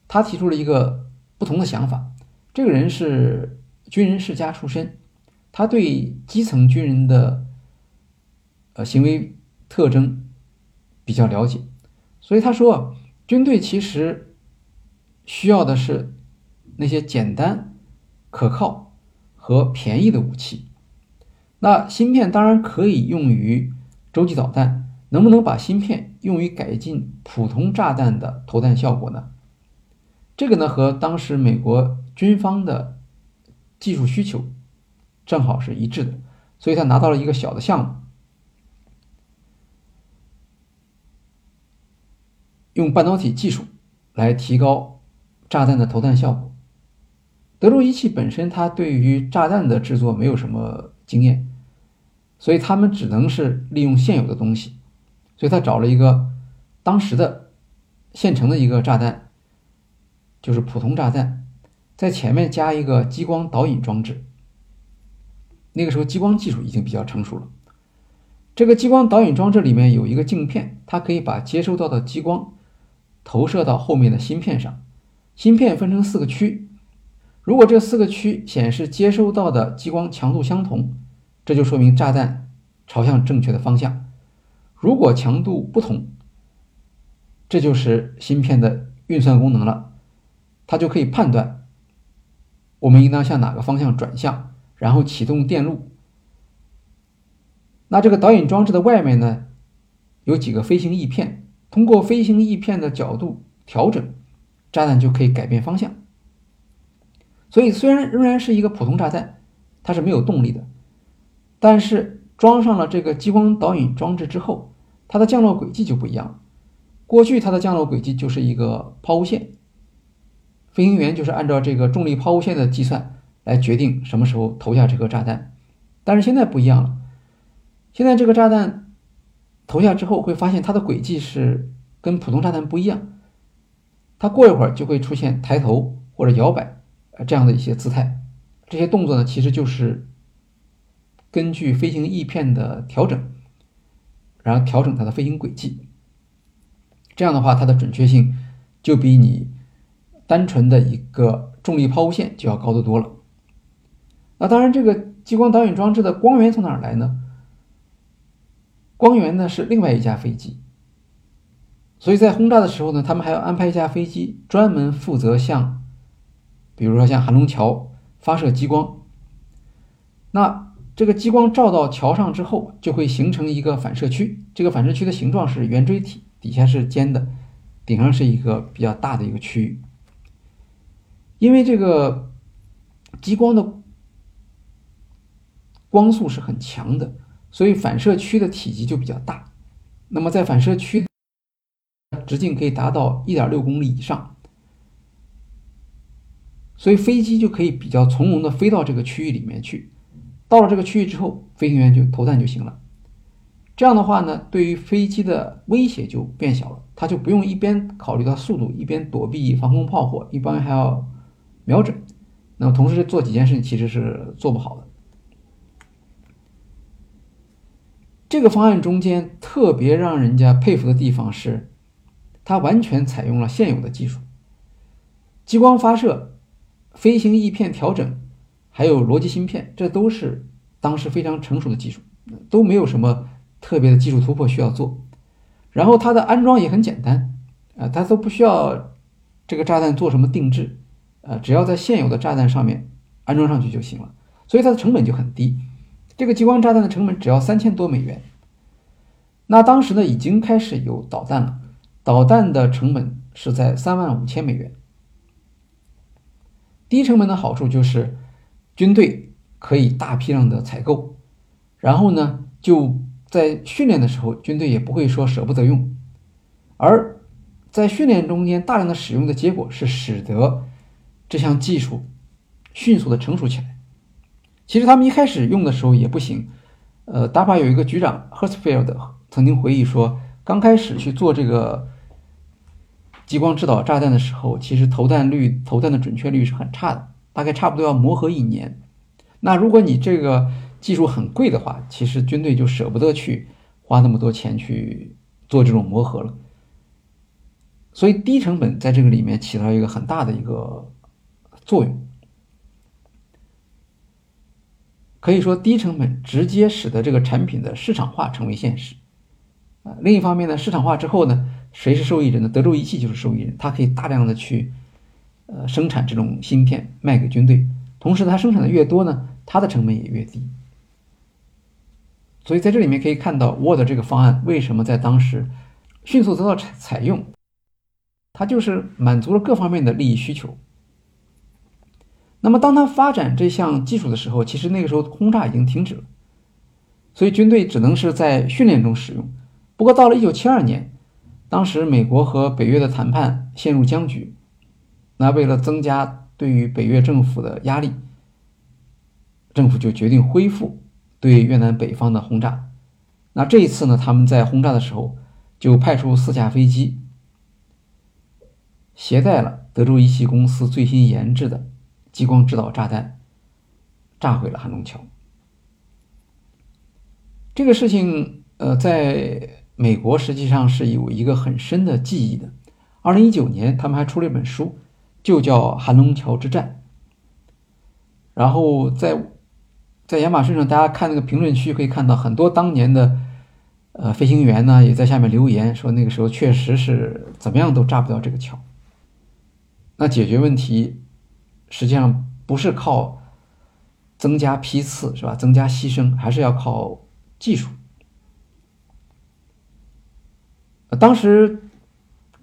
他提出了一个不同的想法。这个人是军人世家出身，他对基层军人的呃行为特征。比较了解，所以他说，军队其实需要的是那些简单、可靠和便宜的武器。那芯片当然可以用于洲际导弹，能不能把芯片用于改进普通炸弹的投弹效果呢？这个呢和当时美国军方的技术需求正好是一致的，所以他拿到了一个小的项目。用半导体技术来提高炸弹的投弹效果。德州仪器本身它对于炸弹的制作没有什么经验，所以他们只能是利用现有的东西。所以他找了一个当时的现成的一个炸弹，就是普通炸弹，在前面加一个激光导引装置。那个时候激光技术已经比较成熟了。这个激光导引装置里面有一个镜片，它可以把接收到的激光。投射到后面的芯片上，芯片分成四个区，如果这四个区显示接收到的激光强度相同，这就说明炸弹朝向正确的方向；如果强度不同，这就是芯片的运算功能了，它就可以判断我们应当向哪个方向转向，然后启动电路。那这个导引装置的外面呢，有几个飞行翼片。通过飞行翼片的角度调整，炸弹就可以改变方向。所以虽然仍然是一个普通炸弹，它是没有动力的，但是装上了这个激光导引装置之后，它的降落轨迹就不一样了。过去它的降落轨迹就是一个抛物线，飞行员就是按照这个重力抛物线的计算来决定什么时候投下这颗炸弹。但是现在不一样了，现在这个炸弹。投下之后会发现它的轨迹是跟普通炸弹不一样，它过一会儿就会出现抬头或者摇摆呃这样的一些姿态，这些动作呢其实就是根据飞行翼片的调整，然后调整它的飞行轨迹，这样的话它的准确性就比你单纯的一个重力抛物线就要高得多了。那当然，这个激光导引装置的光源从哪儿来呢？光源呢是另外一架飞机，所以在轰炸的时候呢，他们还要安排一架飞机专门负责向，比如说像韩龙桥发射激光。那这个激光照到桥上之后，就会形成一个反射区，这个反射区的形状是圆锥体，底下是尖的，顶上是一个比较大的一个区域。因为这个激光的光速是很强的。所以反射区的体积就比较大，那么在反射区直径可以达到一点六公里以上，所以飞机就可以比较从容的飞到这个区域里面去。到了这个区域之后，飞行员就投弹就行了。这样的话呢，对于飞机的威胁就变小了，他就不用一边考虑到速度，一边躲避防空炮火，一般还要瞄准。那么同时做几件事情其实是做不好的。这个方案中间特别让人家佩服的地方是，它完全采用了现有的技术，激光发射、飞行翼片调整，还有逻辑芯片，这都是当时非常成熟的技术，都没有什么特别的技术突破需要做。然后它的安装也很简单，啊，它都不需要这个炸弹做什么定制，呃，只要在现有的炸弹上面安装上去就行了，所以它的成本就很低。这个激光炸弹的成本只要三千多美元，那当时呢已经开始有导弹了，导弹的成本是在三万五千美元。低成本的好处就是军队可以大批量的采购，然后呢就在训练的时候，军队也不会说舍不得用，而在训练中间大量的使用的结果是使得这项技术迅速的成熟起来。其实他们一开始用的时候也不行。呃，DARPA 有一个局长 Hertzfeld 曾经回忆说，刚开始去做这个激光制导炸弹的时候，其实投弹率、投弹的准确率是很差的，大概差不多要磨合一年。那如果你这个技术很贵的话，其实军队就舍不得去花那么多钱去做这种磨合了。所以低成本在这个里面起到一个很大的一个作用。可以说，低成本直接使得这个产品的市场化成为现实。啊，另一方面呢，市场化之后呢，谁是受益人呢？德州仪器就是受益人，它可以大量的去，呃，生产这种芯片卖给军队，同时它生产的越多呢，它的成本也越低。所以在这里面可以看到，Word 这个方案为什么在当时迅速得到采采用，它就是满足了各方面的利益需求。那么，当他发展这项技术的时候，其实那个时候轰炸已经停止了，所以军队只能是在训练中使用。不过，到了1972年，当时美国和北约的谈判陷入僵局，那为了增加对于北越政府的压力，政府就决定恢复对越南北方的轰炸。那这一次呢，他们在轰炸的时候就派出四架飞机，携带了德州仪器公司最新研制的。激光制导炸弹炸毁了韩龙桥。这个事情，呃，在美国实际上是有一个很深的记忆的。二零一九年，他们还出了一本书，就叫《韩龙桥之战》。然后在在亚马逊上，大家看那个评论区，可以看到很多当年的呃飞行员呢，也在下面留言说，那个时候确实是怎么样都炸不掉这个桥。那解决问题。实际上不是靠增加批次是吧？增加牺牲还是要靠技术。当时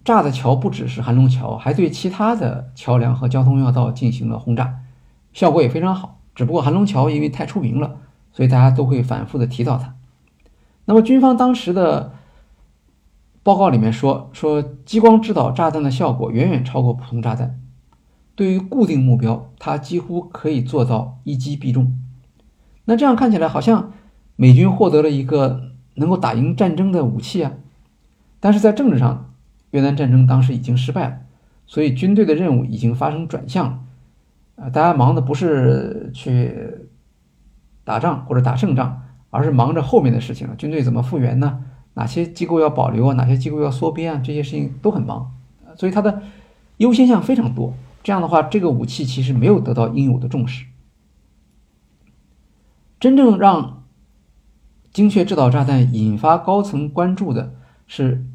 炸的桥不只是韩龙桥，还对其他的桥梁和交通要道进行了轰炸，效果也非常好。只不过韩龙桥因为太出名了，所以大家都会反复的提到它。那么军方当时的报告里面说，说激光制导炸弹的效果远远超过普通炸弹。对于固定目标，它几乎可以做到一击必中。那这样看起来好像美军获得了一个能够打赢战争的武器啊。但是在政治上，越南战争当时已经失败了，所以军队的任务已经发生转向了。啊，大家忙的不是去打仗或者打胜仗，而是忙着后面的事情了。军队怎么复员呢？哪些机构要保留啊？哪些机构要缩编啊？这些事情都很忙，所以它的优先项非常多。这样的话，这个武器其实没有得到应有的重视。真正让精确制导炸弹引发高层关注的是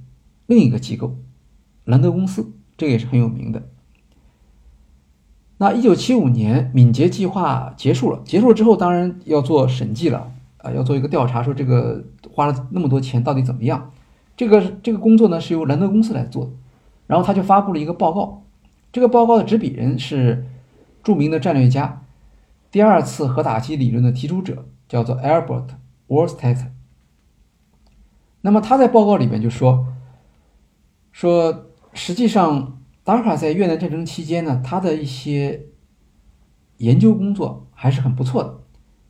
另一个机构——兰德公司，这个也是很有名的。那一九七五年，敏捷计划结束了，结束之后，当然要做审计了啊，要做一个调查，说这个花了那么多钱到底怎么样？这个这个工作呢是由兰德公司来做的，然后他就发布了一个报告。这个报告的执笔人是著名的战略家，第二次核打击理论的提出者，叫做 Albert w o r s t e t 那么他在报告里面就说，说实际上 DARPA 在越南战争期间呢，他的一些研究工作还是很不错的。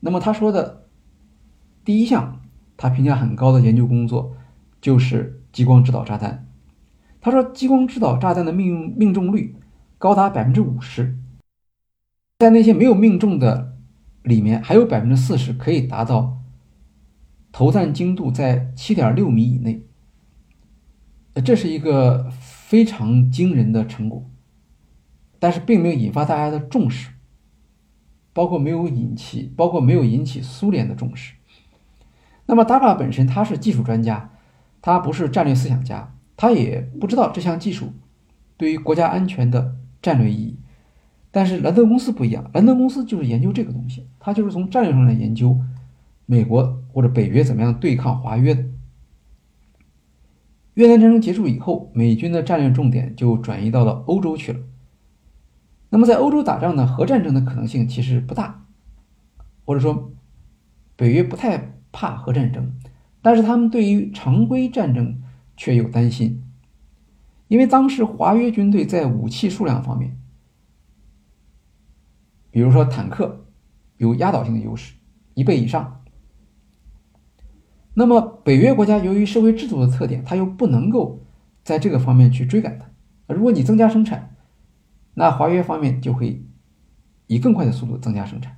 那么他说的第一项，他评价很高的研究工作就是激光制导炸弹。他说，激光制导炸弹的命用命中率。高达百分之五十，在那些没有命中的里面，还有百分之四十可以达到投弹精度在七点六米以内。这是一个非常惊人的成果，但是并没有引发大家的重视，包括没有引起，包括没有引起苏联的重视。那么 DARPA 本身他是技术专家，他不是战略思想家，他也不知道这项技术对于国家安全的。战略意义，但是兰德公司不一样，兰德公司就是研究这个东西，它就是从战略上来研究美国或者北约怎么样对抗华约的。越南战争结束以后，美军的战略重点就转移到了欧洲去了。那么在欧洲打仗呢，核战争的可能性其实不大，或者说北约不太怕核战争，但是他们对于常规战争却有担心。因为当时华约军队在武器数量方面，比如说坦克，有压倒性的优势，一倍以上。那么北约国家由于社会制度的特点，它又不能够在这个方面去追赶它。如果你增加生产，那华约方面就会以更快的速度增加生产。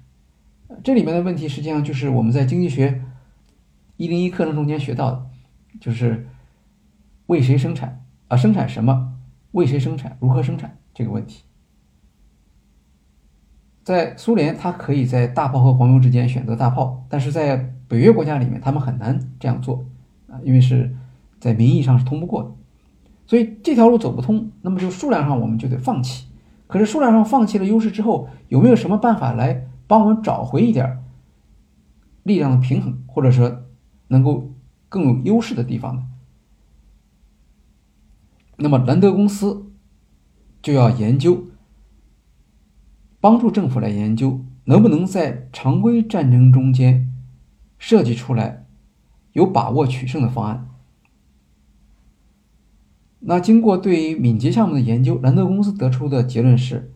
这里面的问题实际上就是我们在经济学一零一课程中间学到的，就是为谁生产啊？生产什么？为谁生产？如何生产？这个问题。在苏联，它可以在大炮和黄油之间选择大炮，但是在北约国家里面，他们很难这样做啊，因为是在名义上是通不过的，所以这条路走不通，那么就数量上我们就得放弃。可是数量上放弃了优势之后，有没有什么办法来帮我们找回一点力量的平衡，或者说能够更有优势的地方呢？那么兰德公司就要研究。帮助政府来研究能不能在常规战争中间设计出来有把握取胜的方案。那经过对于敏捷项目的研究，兰德公司得出的结论是，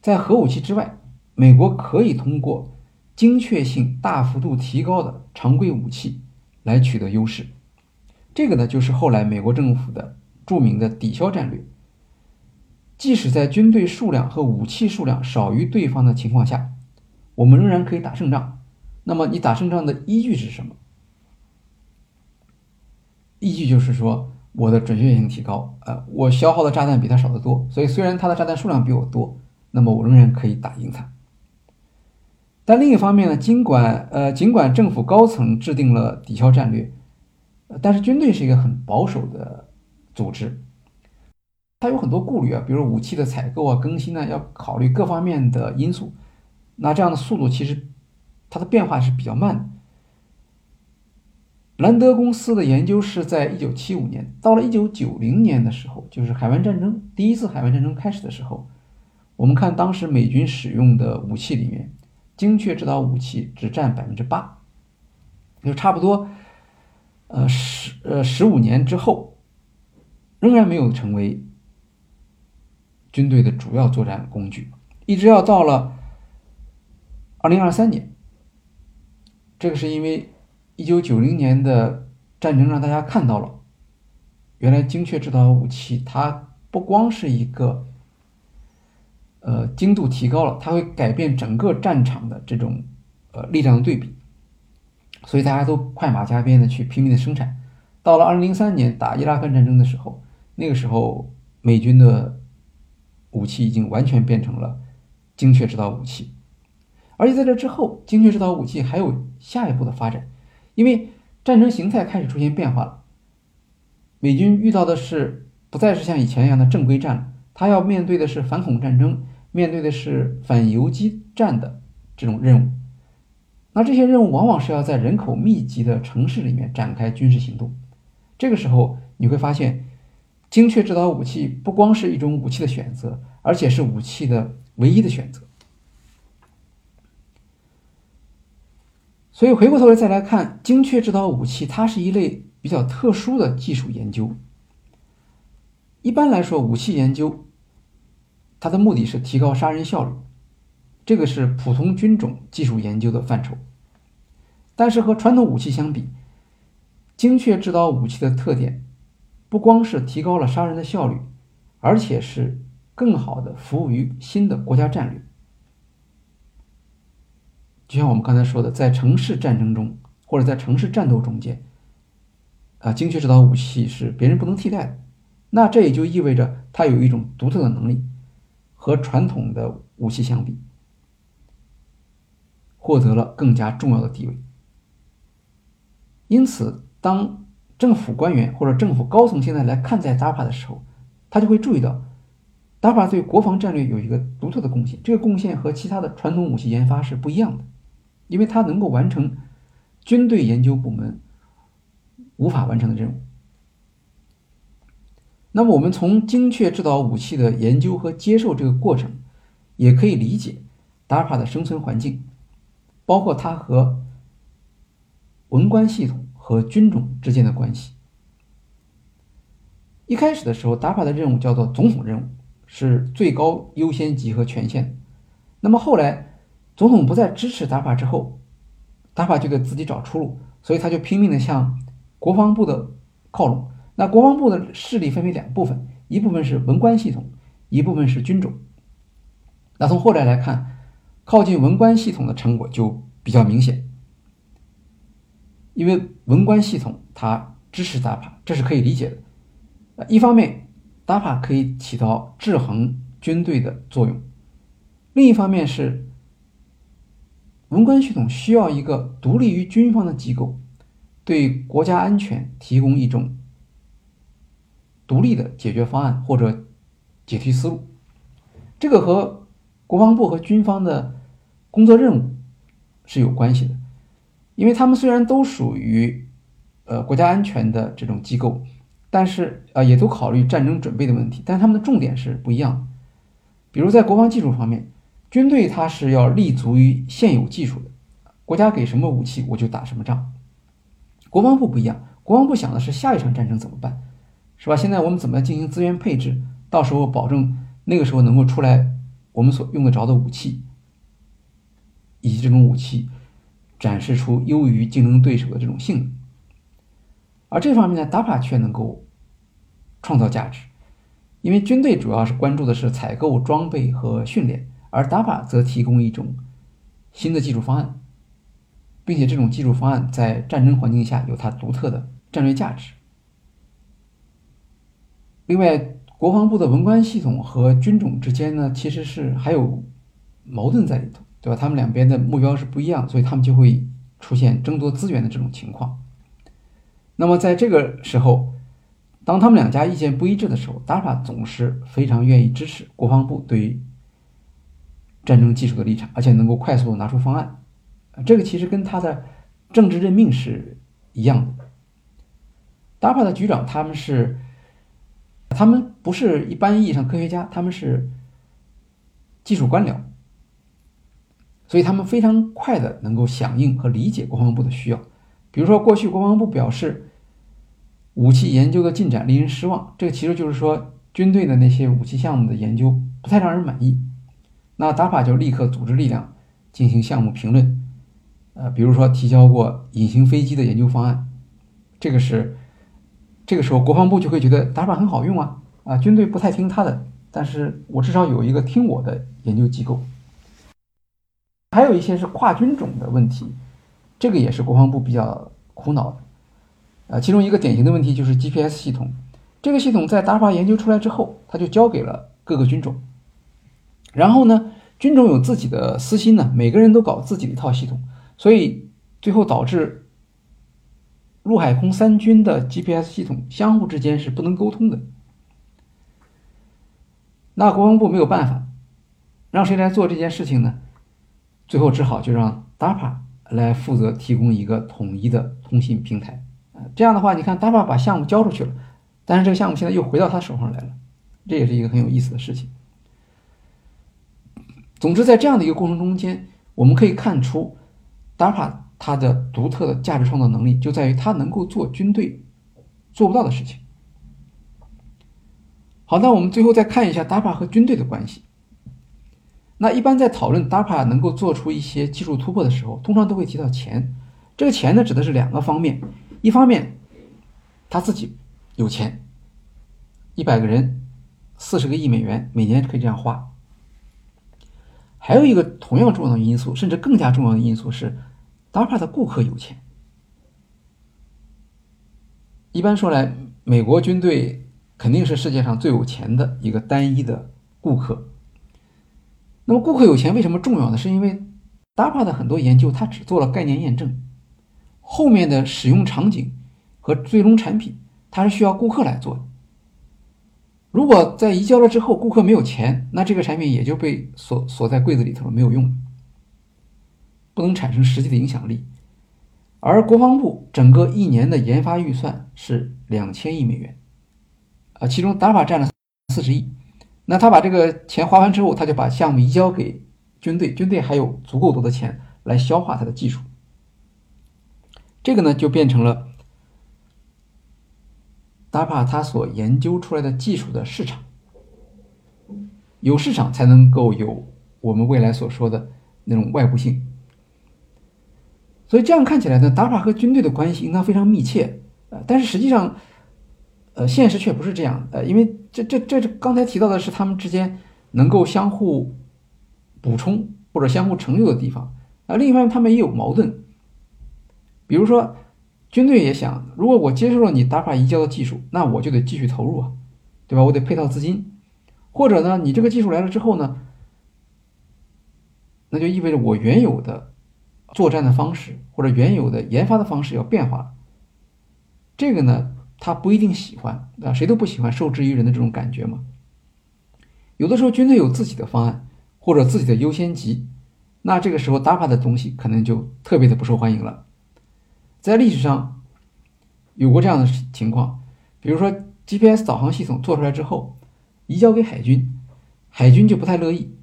在核武器之外，美国可以通过精确性大幅度提高的常规武器来取得优势。这个呢，就是后来美国政府的著名的抵消战略。即使在军队数量和武器数量少于对方的情况下，我们仍然可以打胜仗。那么，你打胜仗的依据是什么？依据就是说，我的准确性提高，呃，我消耗的炸弹比他少得多，所以虽然他的炸弹数量比我多，那么我仍然可以打赢他。但另一方面呢，尽管呃，尽管政府高层制定了抵消战略，但是军队是一个很保守的组织。它有很多顾虑啊，比如武器的采购啊、更新呢，要考虑各方面的因素。那这样的速度其实它的变化是比较慢的。兰德公司的研究是在一九七五年，到了一九九零年的时候，就是海湾战争第一次海湾战争开始的时候，我们看当时美军使用的武器里面，精确制导武器只占百分之八，就差不多，呃十呃十五年之后，仍然没有成为。军队的主要作战工具，一直要到了二零二三年，这个是因为一九九零年的战争让大家看到了，原来精确制导武器它不光是一个，呃精度提高了，它会改变整个战场的这种呃力量的对比，所以大家都快马加鞭的去拼命的生产。到了二零零三年打伊拉克战争的时候，那个时候美军的。武器已经完全变成了精确制导武器，而且在这之后，精确制导武器还有下一步的发展，因为战争形态开始出现变化了。美军遇到的是不再是像以前一样的正规战了，他要面对的是反恐战争，面对的是反游击战的这种任务。那这些任务往往是要在人口密集的城市里面展开军事行动，这个时候你会发现。精确制导武器不光是一种武器的选择，而且是武器的唯一的选择。所以回过头来再来看，精确制导武器，它是一类比较特殊的技术研究。一般来说，武器研究它的目的是提高杀人效率，这个是普通军种技术研究的范畴。但是和传统武器相比，精确制导武器的特点。不光是提高了杀人的效率，而且是更好的服务于新的国家战略。就像我们刚才说的，在城市战争中或者在城市战斗中间，啊，精确制导武器是别人不能替代的。那这也就意味着它有一种独特的能力，和传统的武器相比，获得了更加重要的地位。因此，当政府官员或者政府高层现在来看待 DAPA 的时候，他就会注意到 DAPA 对国防战略有一个独特的贡献。这个贡献和其他的传统武器研发是不一样的，因为它能够完成军队研究部门无法完成的任务。那么，我们从精确制导武器的研究和接受这个过程，也可以理解 DARPA 的生存环境，包括它和文官系统。和军种之间的关系。一开始的时候达帕的任务叫做总统任务，是最高优先级和权限。那么后来，总统不再支持达巴之后达巴就得自己找出路，所以他就拼命的向国防部的靠拢。那国防部的势力分为两部分，一部分是文官系统，一部分是军种。那从后来来看，靠近文官系统的成果就比较明显，因为文官系统它支持达巴这是可以理解的。一方面达巴可以起到制衡军队的作用；另一方面是文官系统需要一个独立于军方的机构，对国家安全提供一种独立的解决方案或者解题思路。这个和国防部和军方的工作任务是有关系的，因为他们虽然都属于呃国家安全的这种机构，但是呃也都考虑战争准备的问题，但是他们的重点是不一样。比如在国防技术方面，军队它是要立足于现有技术的，国家给什么武器我就打什么仗。国防部不一样，国防部想的是下一场战争怎么办，是吧？现在我们怎么进行资源配置，到时候保证那个时候能够出来。我们所用得着的武器，以及这种武器展示出优于竞争对手的这种性能，而这方面呢达帕却能够创造价值，因为军队主要是关注的是采购装备和训练，而 DAPA 则提供一种新的技术方案，并且这种技术方案在战争环境下有它独特的战略价值。另外。国防部的文官系统和军种之间呢，其实是还有矛盾在里头，对吧？他们两边的目标是不一样，所以他们就会出现争夺资源的这种情况。那么在这个时候，当他们两家意见不一致的时候，DAPA 总是非常愿意支持国防部对于战争技术的立场，而且能够快速拿出方案。这个其实跟他的政治任命是一样的。DAPA 的局长他们是。他们不是一般意义上科学家，他们是技术官僚，所以他们非常快的能够响应和理解国防部的需要。比如说，过去国防部表示武器研究的进展令人失望，这个其实就是说军队的那些武器项目的研究不太让人满意。那 DARPA 就立刻组织力量进行项目评论，呃，比如说提交过隐形飞机的研究方案，这个是。这个时候，国防部就会觉得 DARPA 很好用啊，啊，军队不太听他的，但是我至少有一个听我的研究机构。还有一些是跨军种的问题，这个也是国防部比较苦恼的。呃，其中一个典型的问题就是 GPS 系统，这个系统在 DARPA 研究出来之后，他就交给了各个军种，然后呢，军种有自己的私心呢，每个人都搞自己的一套系统，所以最后导致。陆海空三军的 GPS 系统相互之间是不能沟通的，那国防部没有办法，让谁来做这件事情呢？最后只好就让 DAPA 来负责提供一个统一的通信平台。这样的话，你看 DAPA 把项目交出去了，但是这个项目现在又回到他手上来了，这也是一个很有意思的事情。总之，在这样的一个过程中间，我们可以看出 DARPA。它的独特的价值创造能力就在于它能够做军队做不到的事情。好，那我们最后再看一下 DARPA 和军队的关系。那一般在讨论 DARPA 能够做出一些技术突破的时候，通常都会提到钱。这个钱呢，指的是两个方面：一方面，他自己有钱，一百个人，四十个亿美元，每年可以这样花；还有一个同样重要的因素，甚至更加重要的因素是。DARPA 的顾客有钱。一般说来，美国军队肯定是世界上最有钱的一个单一的顾客。那么，顾客有钱为什么重要呢？是因为 DARPA 的很多研究它只做了概念验证，后面的使用场景和最终产品它是需要顾客来做的。如果在移交了之后，顾客没有钱，那这个产品也就被锁锁在柜子里头了，没有用。不能产生实际的影响力，而国防部整个一年的研发预算是两千亿美元，啊，其中打发占了四十亿。那他把这个钱花完之后，他就把项目移交给军队，军队还有足够多的钱来消化他的技术。这个呢，就变成了 Dapa 他所研究出来的技术的市场，有市场才能够有我们未来所说的。那种外部性。所以这样看起来呢，Dapa 和军队的关系应当非常密切，呃，但是实际上，呃，现实却不是这样，呃，因为这这这刚才提到的是他们之间能够相互补充或者相互成就的地方，啊，另一方面他们也有矛盾，比如说军队也想，如果我接受了你 DAPA 移交的技术，那我就得继续投入啊，对吧？我得配套资金，或者呢，你这个技术来了之后呢，那就意味着我原有的。作战的方式或者原有的研发的方式要变化了，这个呢，他不一定喜欢啊，谁都不喜欢受制于人的这种感觉嘛。有的时候军队有自己的方案或者自己的优先级，那这个时候 DARPA 的东西可能就特别的不受欢迎了。在历史上有过这样的情况，比如说 GPS 导航系统做出来之后，移交给海军，海军就不太乐意，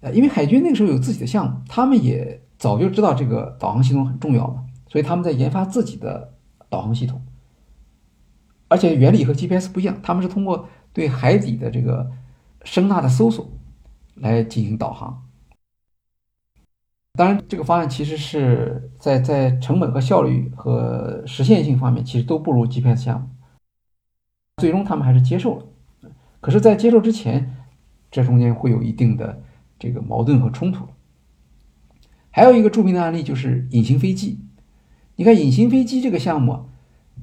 呃，因为海军那个时候有自己的项目，他们也。早就知道这个导航系统很重要了，所以他们在研发自己的导航系统，而且原理和 GPS 不一样，他们是通过对海底的这个声呐的搜索来进行导航。当然，这个方案其实是在在成本和效率和实现性方面，其实都不如 GPS 项目。最终他们还是接受了，可是，在接受之前，这中间会有一定的这个矛盾和冲突。还有一个著名的案例就是隐形飞机。你看隐形飞机这个项目，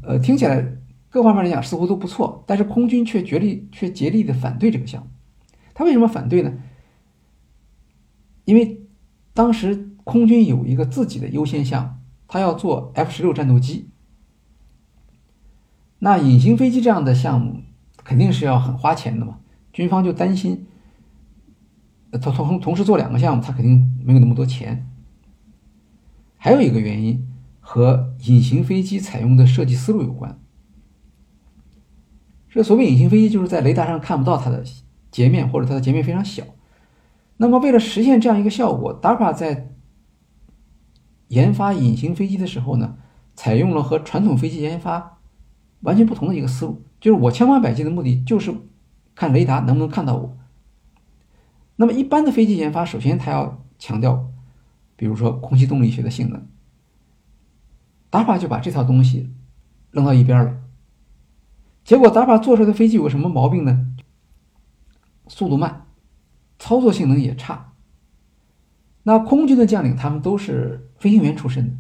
呃，听起来各方面来讲似乎都不错，但是空军却绝力却竭力的反对这个项目。他为什么反对呢？因为当时空军有一个自己的优先项，他要做 F 十六战斗机。那隐形飞机这样的项目肯定是要很花钱的嘛，军方就担心，同同同时做两个项目，他肯定没有那么多钱。还有一个原因和隐形飞机采用的设计思路有关。这所谓隐形飞机，就是在雷达上看不到它的截面，或者它的截面非常小。那么，为了实现这样一个效果，DARPA 在研发隐形飞机的时候呢，采用了和传统飞机研发完全不同的一个思路，就是我千方百计的目的就是看雷达能不能看到我。那么，一般的飞机研发，首先它要强调。比如说空气动力学的性能 DAPA 就把这套东西扔到一边了。结果 DAPA 做出来的飞机有个什么毛病呢？速度慢，操作性能也差。那空军的将领他们都是飞行员出身的，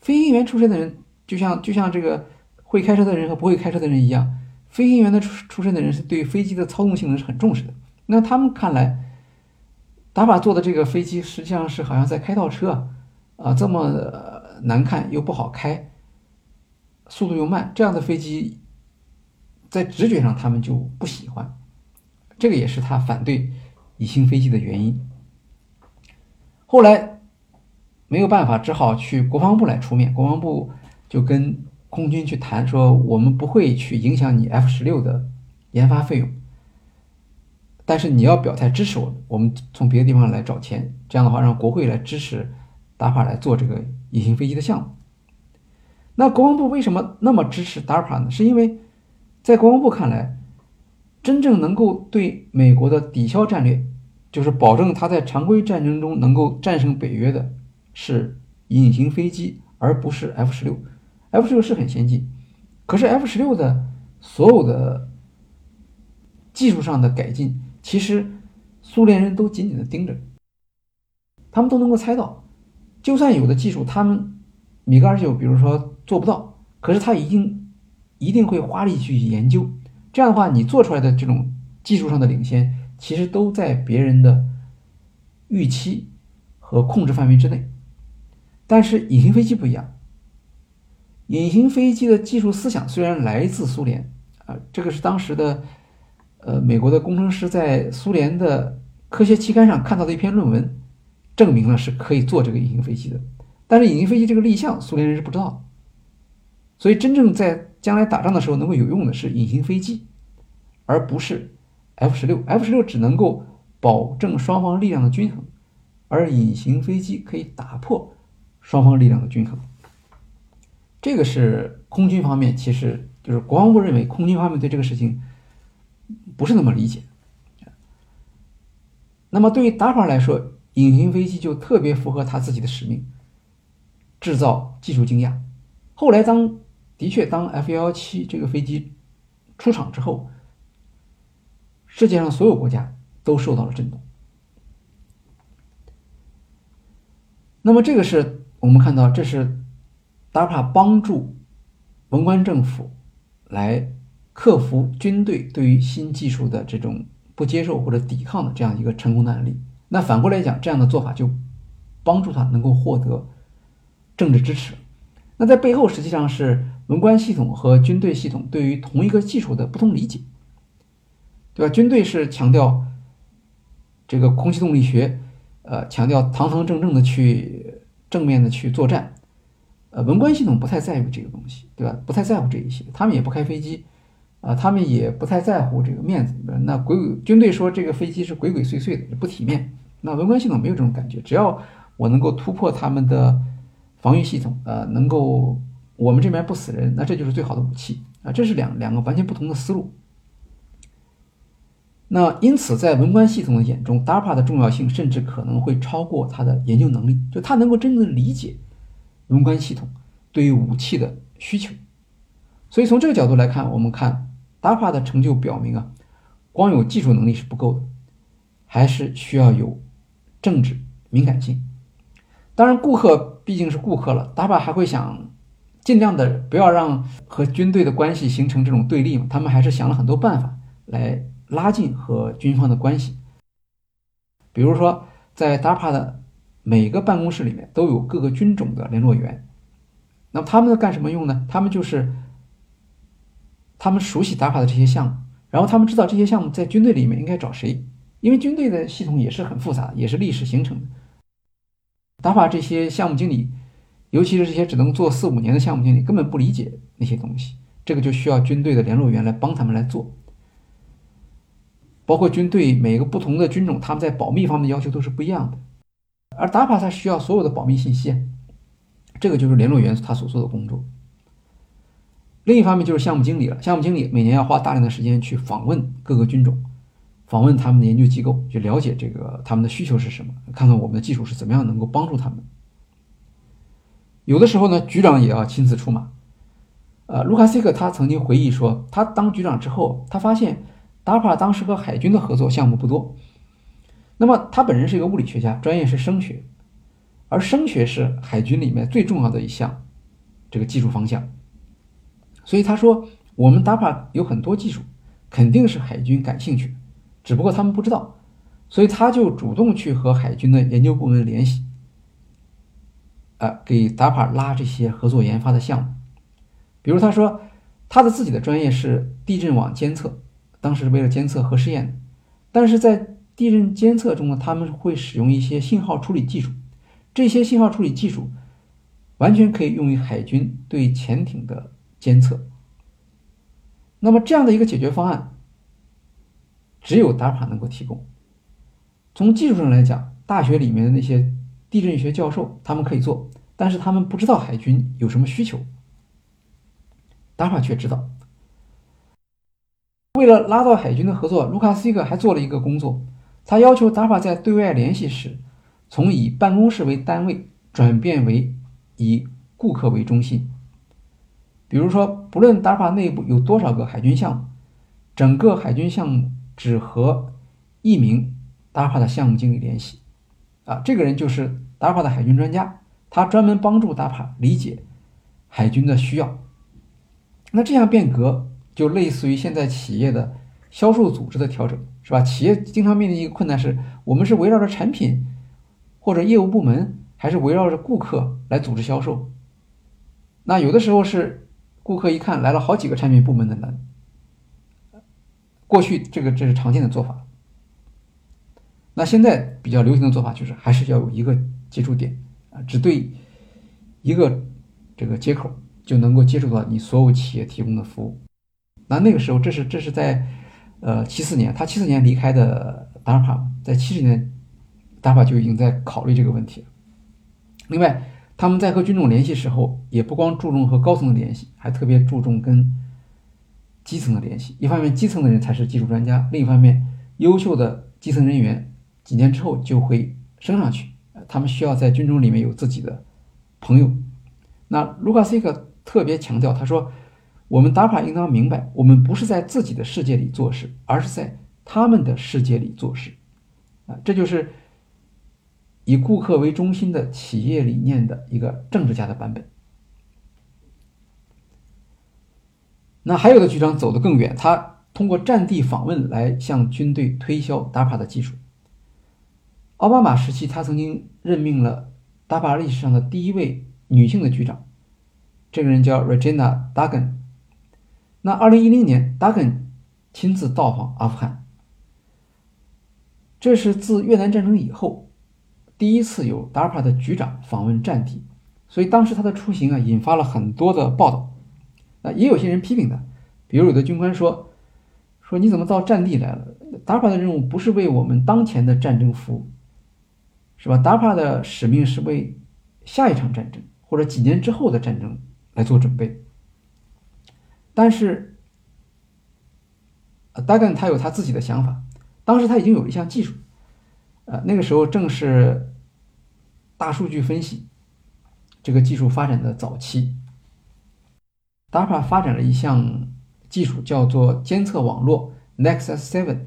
飞行员出身的人就像就像这个会开车的人和不会开车的人一样，飞行员的出出身的人是对飞机的操纵性能是很重视的。那他们看来。达法做的这个飞机实际上是好像在开倒车，啊，这么难看又不好开，速度又慢，这样的飞机，在直觉上他们就不喜欢，这个也是他反对隐形飞机的原因。后来没有办法，只好去国防部来出面，国防部就跟空军去谈，说我们不会去影响你 F 十六的研发费用。但是你要表态支持我们，我们从别的地方来找钱，这样的话让国会来支持，DARPA 来做这个隐形飞机的项目。那国防部为什么那么支持 DARPA 呢？是因为在国防部看来，真正能够对美国的抵消战略，就是保证他在常规战争中能够战胜北约的，是隐形飞机，而不是 F 十六。F 十六是很先进，可是 F 十六的所有的技术上的改进。其实，苏联人都紧紧的盯着，他们都能够猜到，就算有的技术他们米格二十九，比如说做不到，可是他一定一定会花力气去研究。这样的话，你做出来的这种技术上的领先，其实都在别人的预期和控制范围之内。但是隐形飞机不一样，隐形飞机的技术思想虽然来自苏联啊，这个是当时的。呃，美国的工程师在苏联的科学期刊上看到的一篇论文，证明了是可以做这个隐形飞机的。但是隐形飞机这个立项，苏联人是不知道。所以真正在将来打仗的时候能够有用的是隐形飞机，而不是 F 十六。F 十六只能够保证双方力量的均衡，而隐形飞机可以打破双方力量的均衡。这个是空军方面，其实就是国防部认为空军方面对这个事情。不是那么理解。那么对于 DARPA 来说，隐形飞机就特别符合他自己的使命，制造技术惊讶。后来当的确当 F 幺幺七这个飞机出厂之后，世界上所有国家都受到了震动。那么这个是我们看到，这是 DARPA 帮助文官政府来克服军队对于新技术的这种不接受或者抵抗的这样一个成功的案例。那反过来讲，这样的做法就帮助他能够获得政治支持。那在背后实际上是文官系统和军队系统对于同一个技术的不同理解，对吧？军队是强调这个空气动力学。呃，强调堂堂正正的去正面的去作战，呃，文官系统不太在乎这个东西，对吧？不太在乎这一些，他们也不开飞机，啊，他们也不太在乎这个面子。那鬼鬼军队说这个飞机是鬼鬼祟祟的，不体面。那文官系统没有这种感觉，只要我能够突破他们的防御系统，呃，能够我们这边不死人，那这就是最好的武器啊。这是两两个完全不同的思路。那因此，在文官系统的眼中，DARPA 的重要性甚至可能会超过他的研究能力。就他能够真正理解文官系统对于武器的需求。所以从这个角度来看，我们看 DARPA 的成就表明啊，光有技术能力是不够的，还是需要有政治敏感性。当然，顾客毕竟是顾客了，DARPA 还会想尽量的不要让和军队的关系形成这种对立嘛。他们还是想了很多办法来。拉近和军方的关系，比如说，在 DARPA 的每个办公室里面都有各个军种的联络员，那么他们干什么用呢？他们就是他们熟悉 DARPA 的这些项目，然后他们知道这些项目在军队里面应该找谁，因为军队的系统也是很复杂，也是历史形成的。DAPA 这些项目经理，尤其是这些只能做四五年的项目经理，根本不理解那些东西，这个就需要军队的联络员来帮他们来做。包括军队每个不同的军种，他们在保密方面要求都是不一样的，而 DARPA 它需要所有的保密信息，这个就是联络员他所做的工作。另一方面就是项目经理了，项目经理每年要花大量的时间去访问各个军种，访问他们的研究机构，去了解这个他们的需求是什么，看看我们的技术是怎么样能够帮助他们。有的时候呢，局长也要亲自出马。呃，卢卡斯克他曾经回忆说，他当局长之后，他发现。DARPA 当时和海军的合作项目不多，那么他本人是一个物理学家，专业是声学，而声学是海军里面最重要的一项这个技术方向，所以他说我们 DAPA 有很多技术肯定是海军感兴趣，只不过他们不知道，所以他就主动去和海军的研究部门联系，啊，给 DAPA 拉这些合作研发的项目，比如他说他的自己的专业是地震网监测。当时是为了监测核试验，但是在地震监测中呢，他们会使用一些信号处理技术，这些信号处理技术完全可以用于海军对潜艇的监测。那么这样的一个解决方案，只有 DARPA 能够提供。从技术上来讲，大学里面的那些地震学教授他们可以做，但是他们不知道海军有什么需求，DARPA 却知道。为了拉到海军的合作，卢卡斯克还做了一个工作，他要求 DARPA 在对外联系时，从以办公室为单位转变为以顾客为中心。比如说，不论达帕内部有多少个海军项目，整个海军项目只和一名达帕的项目经理联系。啊，这个人就是达帕的海军专家，他专门帮助达帕理解海军的需要。那这项变革。就类似于现在企业的销售组织的调整，是吧？企业经常面临一个困难是，我们是围绕着产品或者业务部门，还是围绕着顾客来组织销售？那有的时候是顾客一看来了好几个产品部门的人，过去这个这是常见的做法。那现在比较流行的做法就是，还是要有一个接触点啊，只对一个这个接口就能够接触到你所有企业提供的服务。那那个时候，这是这是在，呃，七四年，他七四年离开的 DARPA，在七十年，DARPA 就已经在考虑这个问题了。另外，他们在和军种联系时候，也不光注重和高层的联系，还特别注重跟基层的联系。一方面，基层的人才是技术专家；另一方面，优秀的基层人员几年之后就会升上去，他们需要在军中里面有自己的朋友。那卢卡斯克特别强调，他说：“我们 DARPA 应当明白，我们不是在自己的世界里做事，而是在他们的世界里做事。”啊，这就是以顾客为中心的企业理念的一个政治家的版本。那还有的局长走得更远，他通过战地访问来向军队推销 DARPA 的技术。奥巴马时期，他曾经任命了 DAPA 历史上的第一位女性的局长，这个人叫 Regina Dagan。那2010年，Dagan 亲自到访阿富汗，这是自越南战争以后第一次有 DARPA 的局长访问战地，所以当时他的出行啊，引发了很多的报道。啊，也有些人批评他，比如有的军官说：“说你怎么到战地来了？DARPA 的任务不是为我们当前的战争服务，是吧？DARPA 的使命是为下一场战争或者几年之后的战争来做准备。”但是，呃，达根他有他自己的想法。当时他已经有一项技术，呃，那个时候正是大数据分析这个技术发展的早期。DARPA 发展了一项技术，叫做监测网络 Nexus Seven。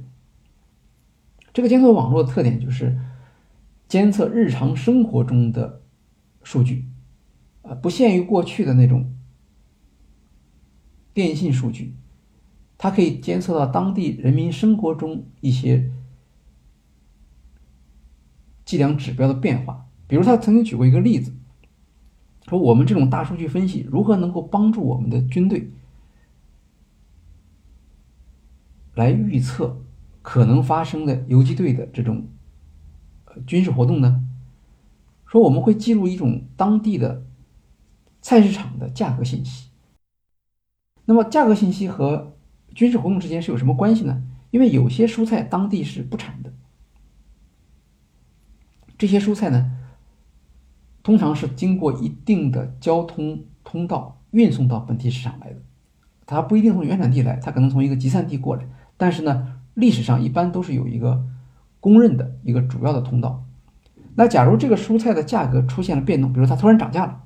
这个监测网络的特点就是监测日常生活中的数据，呃，不限于过去的那种电信数据，它可以监测到当地人民生活中一些计量指标的变化。比如，他曾经举过一个例子。说我们这种大数据分析如何能够帮助我们的军队来预测可能发生的游击队的这种军事活动呢？说我们会记录一种当地的菜市场的价格信息。那么价格信息和军事活动之间是有什么关系呢？因为有些蔬菜当地是不产的，这些蔬菜呢？通常是经过一定的交通通道运送到本地市场来的，它不一定从原产地来，它可能从一个集散地过来。但是呢，历史上一般都是有一个公认的一个主要的通道。那假如这个蔬菜的价格出现了变动，比如它突然涨价了，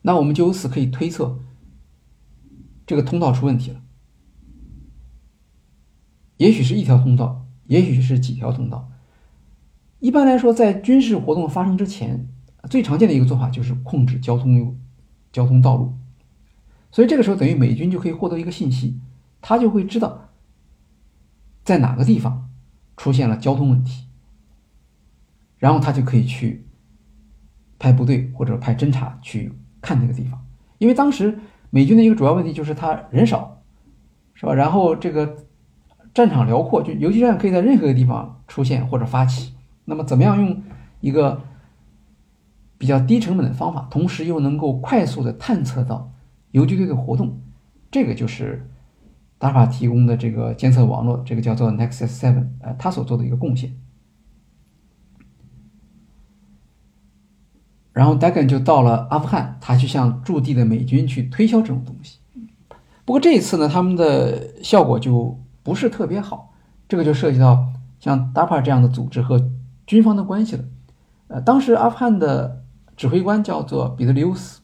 那我们就由此可以推测这个通道出问题了。也许是一条通道，也许是几条通道。一般来说，在军事活动发生之前，最常见的一个做法就是控制交通交通道路。所以这个时候，等于美军就可以获得一个信息，他就会知道在哪个地方出现了交通问题，然后他就可以去派部队或者派侦察去看那个地方。因为当时美军的一个主要问题就是他人少，是吧？然后这个战场辽阔，就游击战可以在任何一个地方出现或者发起。那么，怎么样用一个比较低成本的方法，同时又能够快速的探测到游击队的活动？这个就是 DARPA 提供的这个监测网络，这个叫做 Nexus Seven，呃，它所做的一个贡献。然后 Dagan 就到了阿富汗，他去向驻地的美军去推销这种东西。不过这一次呢，他们的效果就不是特别好。这个就涉及到像 DARPA 这样的组织和军方的关系了，呃，当时阿富汗的指挥官叫做彼得里乌斯。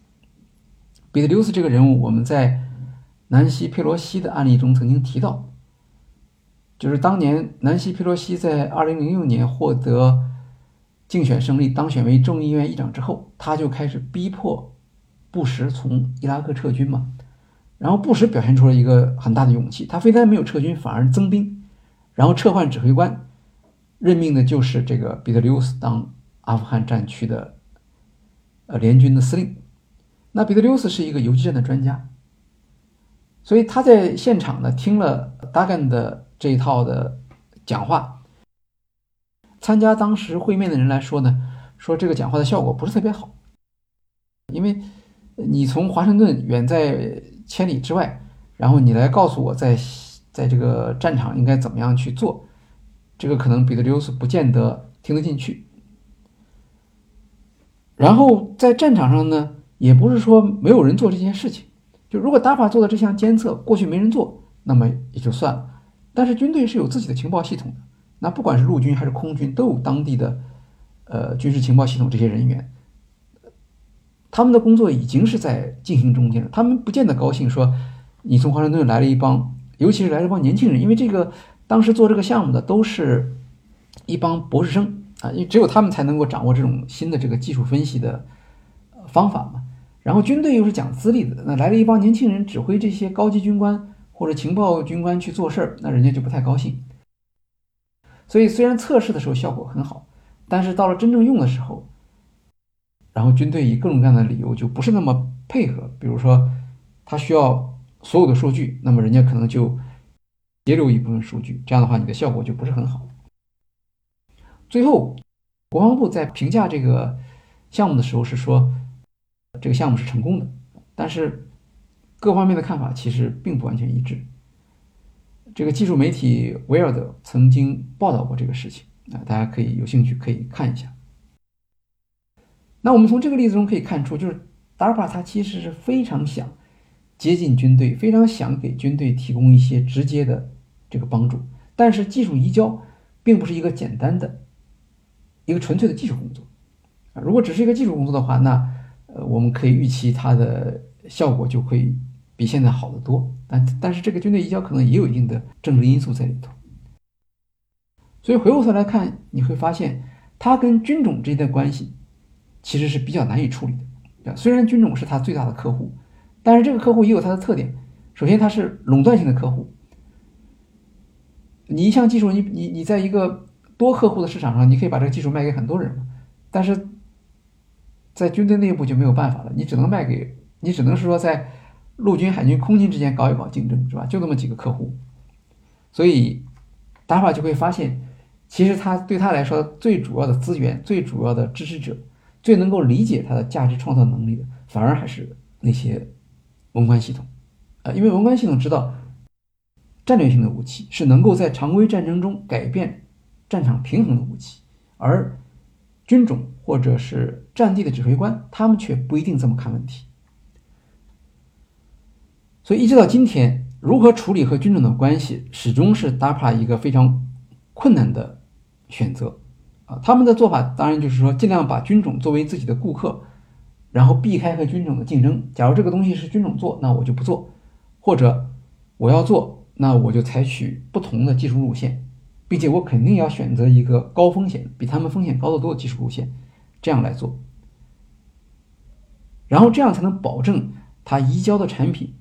彼得里乌斯这个人物，我们在南希佩洛西的案例中曾经提到，就是当年南希佩洛西在2006年获得竞选胜利，当选为众议院议长之后，他就开始逼迫布什从伊拉克撤军嘛。然后布什表现出了一个很大的勇气，他非但没有撤军，反而增兵，然后撤换指挥官。任命的就是这个彼得留斯当阿富汗战区的呃联军的司令。那彼得留斯是一个游击战的专家，所以他在现场呢听了达干的这一套的讲话。参加当时会面的人来说呢，说这个讲话的效果不是特别好，因为你从华盛顿远在千里之外，然后你来告诉我在在这个战场应该怎么样去做。这个可能彼得留斯不见得听得进去。然后在战场上呢，也不是说没有人做这件事情。就如果达帕做的这项监测过去没人做，那么也就算了。但是军队是有自己的情报系统的，那不管是陆军还是空军，都有当地的呃军事情报系统这些人员，他们的工作已经是在进行中间了。他们不见得高兴说，你从华盛顿来了一帮，尤其是来了一帮年轻人，因为这个当时做这个项目的都是一帮博士生啊，因为只有他们才能够掌握这种新的这个技术分析的方法嘛。然后军队又是讲资历的，那来了一帮年轻人指挥这些高级军官或者情报军官去做事儿，那人家就不太高兴。所以虽然测试的时候效果很好，但是到了真正用的时候，然后军队以各种各样的理由就不是那么配合。比如说他需要所有的数据，那么人家可能就截留一部分数据，这样的话你的效果就不是很好。最后，国防部在评价这个项目的时候是说。这个项目是成功的，但是各方面的看法其实并不完全一致。这个技术媒体维尔德曾经报道过这个事情啊，大家可以有兴趣可以看一下。那我们从这个例子中可以看出，就是 DARPA 它其实是非常想接近军队，非常想给军队提供一些直接的这个帮助，但是技术移交并不是一个简单的、一个纯粹的技术工作啊。如果只是一个技术工作的话，那呃，我们可以预期它的效果就会比现在好得多，但但是这个军队移交可能也有一定的政治因素在里头，所以回过头来看，你会发现它跟军种之间的关系其实是比较难以处理的。虽然军种是它最大的客户，但是这个客户也有它的特点。首先，它是垄断性的客户，你一项技术，你你你在一个多客户的市场上，你可以把这个技术卖给很多人，但是。在军队内部就没有办法了，你只能卖给你，只能是说在陆军、海军、空军之间搞一搞竞争，是吧？就那么几个客户，所以达法就会发现，其实他对他来说最主要的资源、最主要的支持者、最能够理解他的价值创造能力的，反而还是那些文官系统啊，因为文官系统知道战略性的武器是能够在常规战争中改变战场平衡的武器，而。军种或者是战地的指挥官，他们却不一定这么看问题。所以一直到今天，如何处理和军种的关系，始终是 DAPA 一个非常困难的选择啊。他们的做法当然就是说，尽量把军种作为自己的顾客，然后避开和军种的竞争。假如这个东西是军种做，那我就不做；或者我要做，那我就采取不同的技术路线。并且我肯定要选择一个高风险、比他们风险高得多的技术路线，这样来做，然后这样才能保证它移交的产品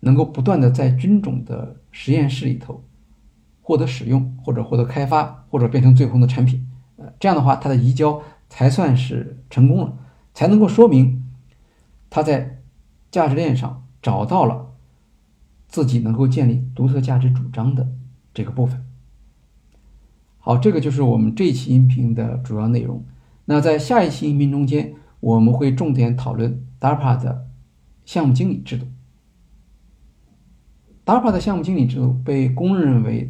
能够不断的在军种的实验室里头获得使用，或者获得开发，或者变成最终的产品。呃，这样的话，它的移交才算是成功了，才能够说明它在价值链上找到了自己能够建立独特价值主张的这个部分。好，这个就是我们这一期音频的主要内容。那在下一期音频中间，我们会重点讨论 DARPA 的项目经理制度。达帕的项目经理制度被公认为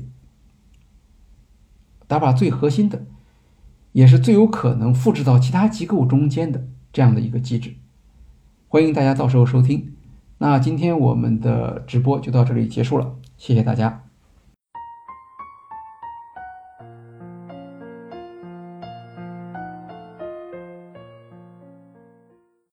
达帕最核心的，也是最有可能复制到其他机构中间的这样的一个机制。欢迎大家到时候收听。那今天我们的直播就到这里结束了，谢谢大家。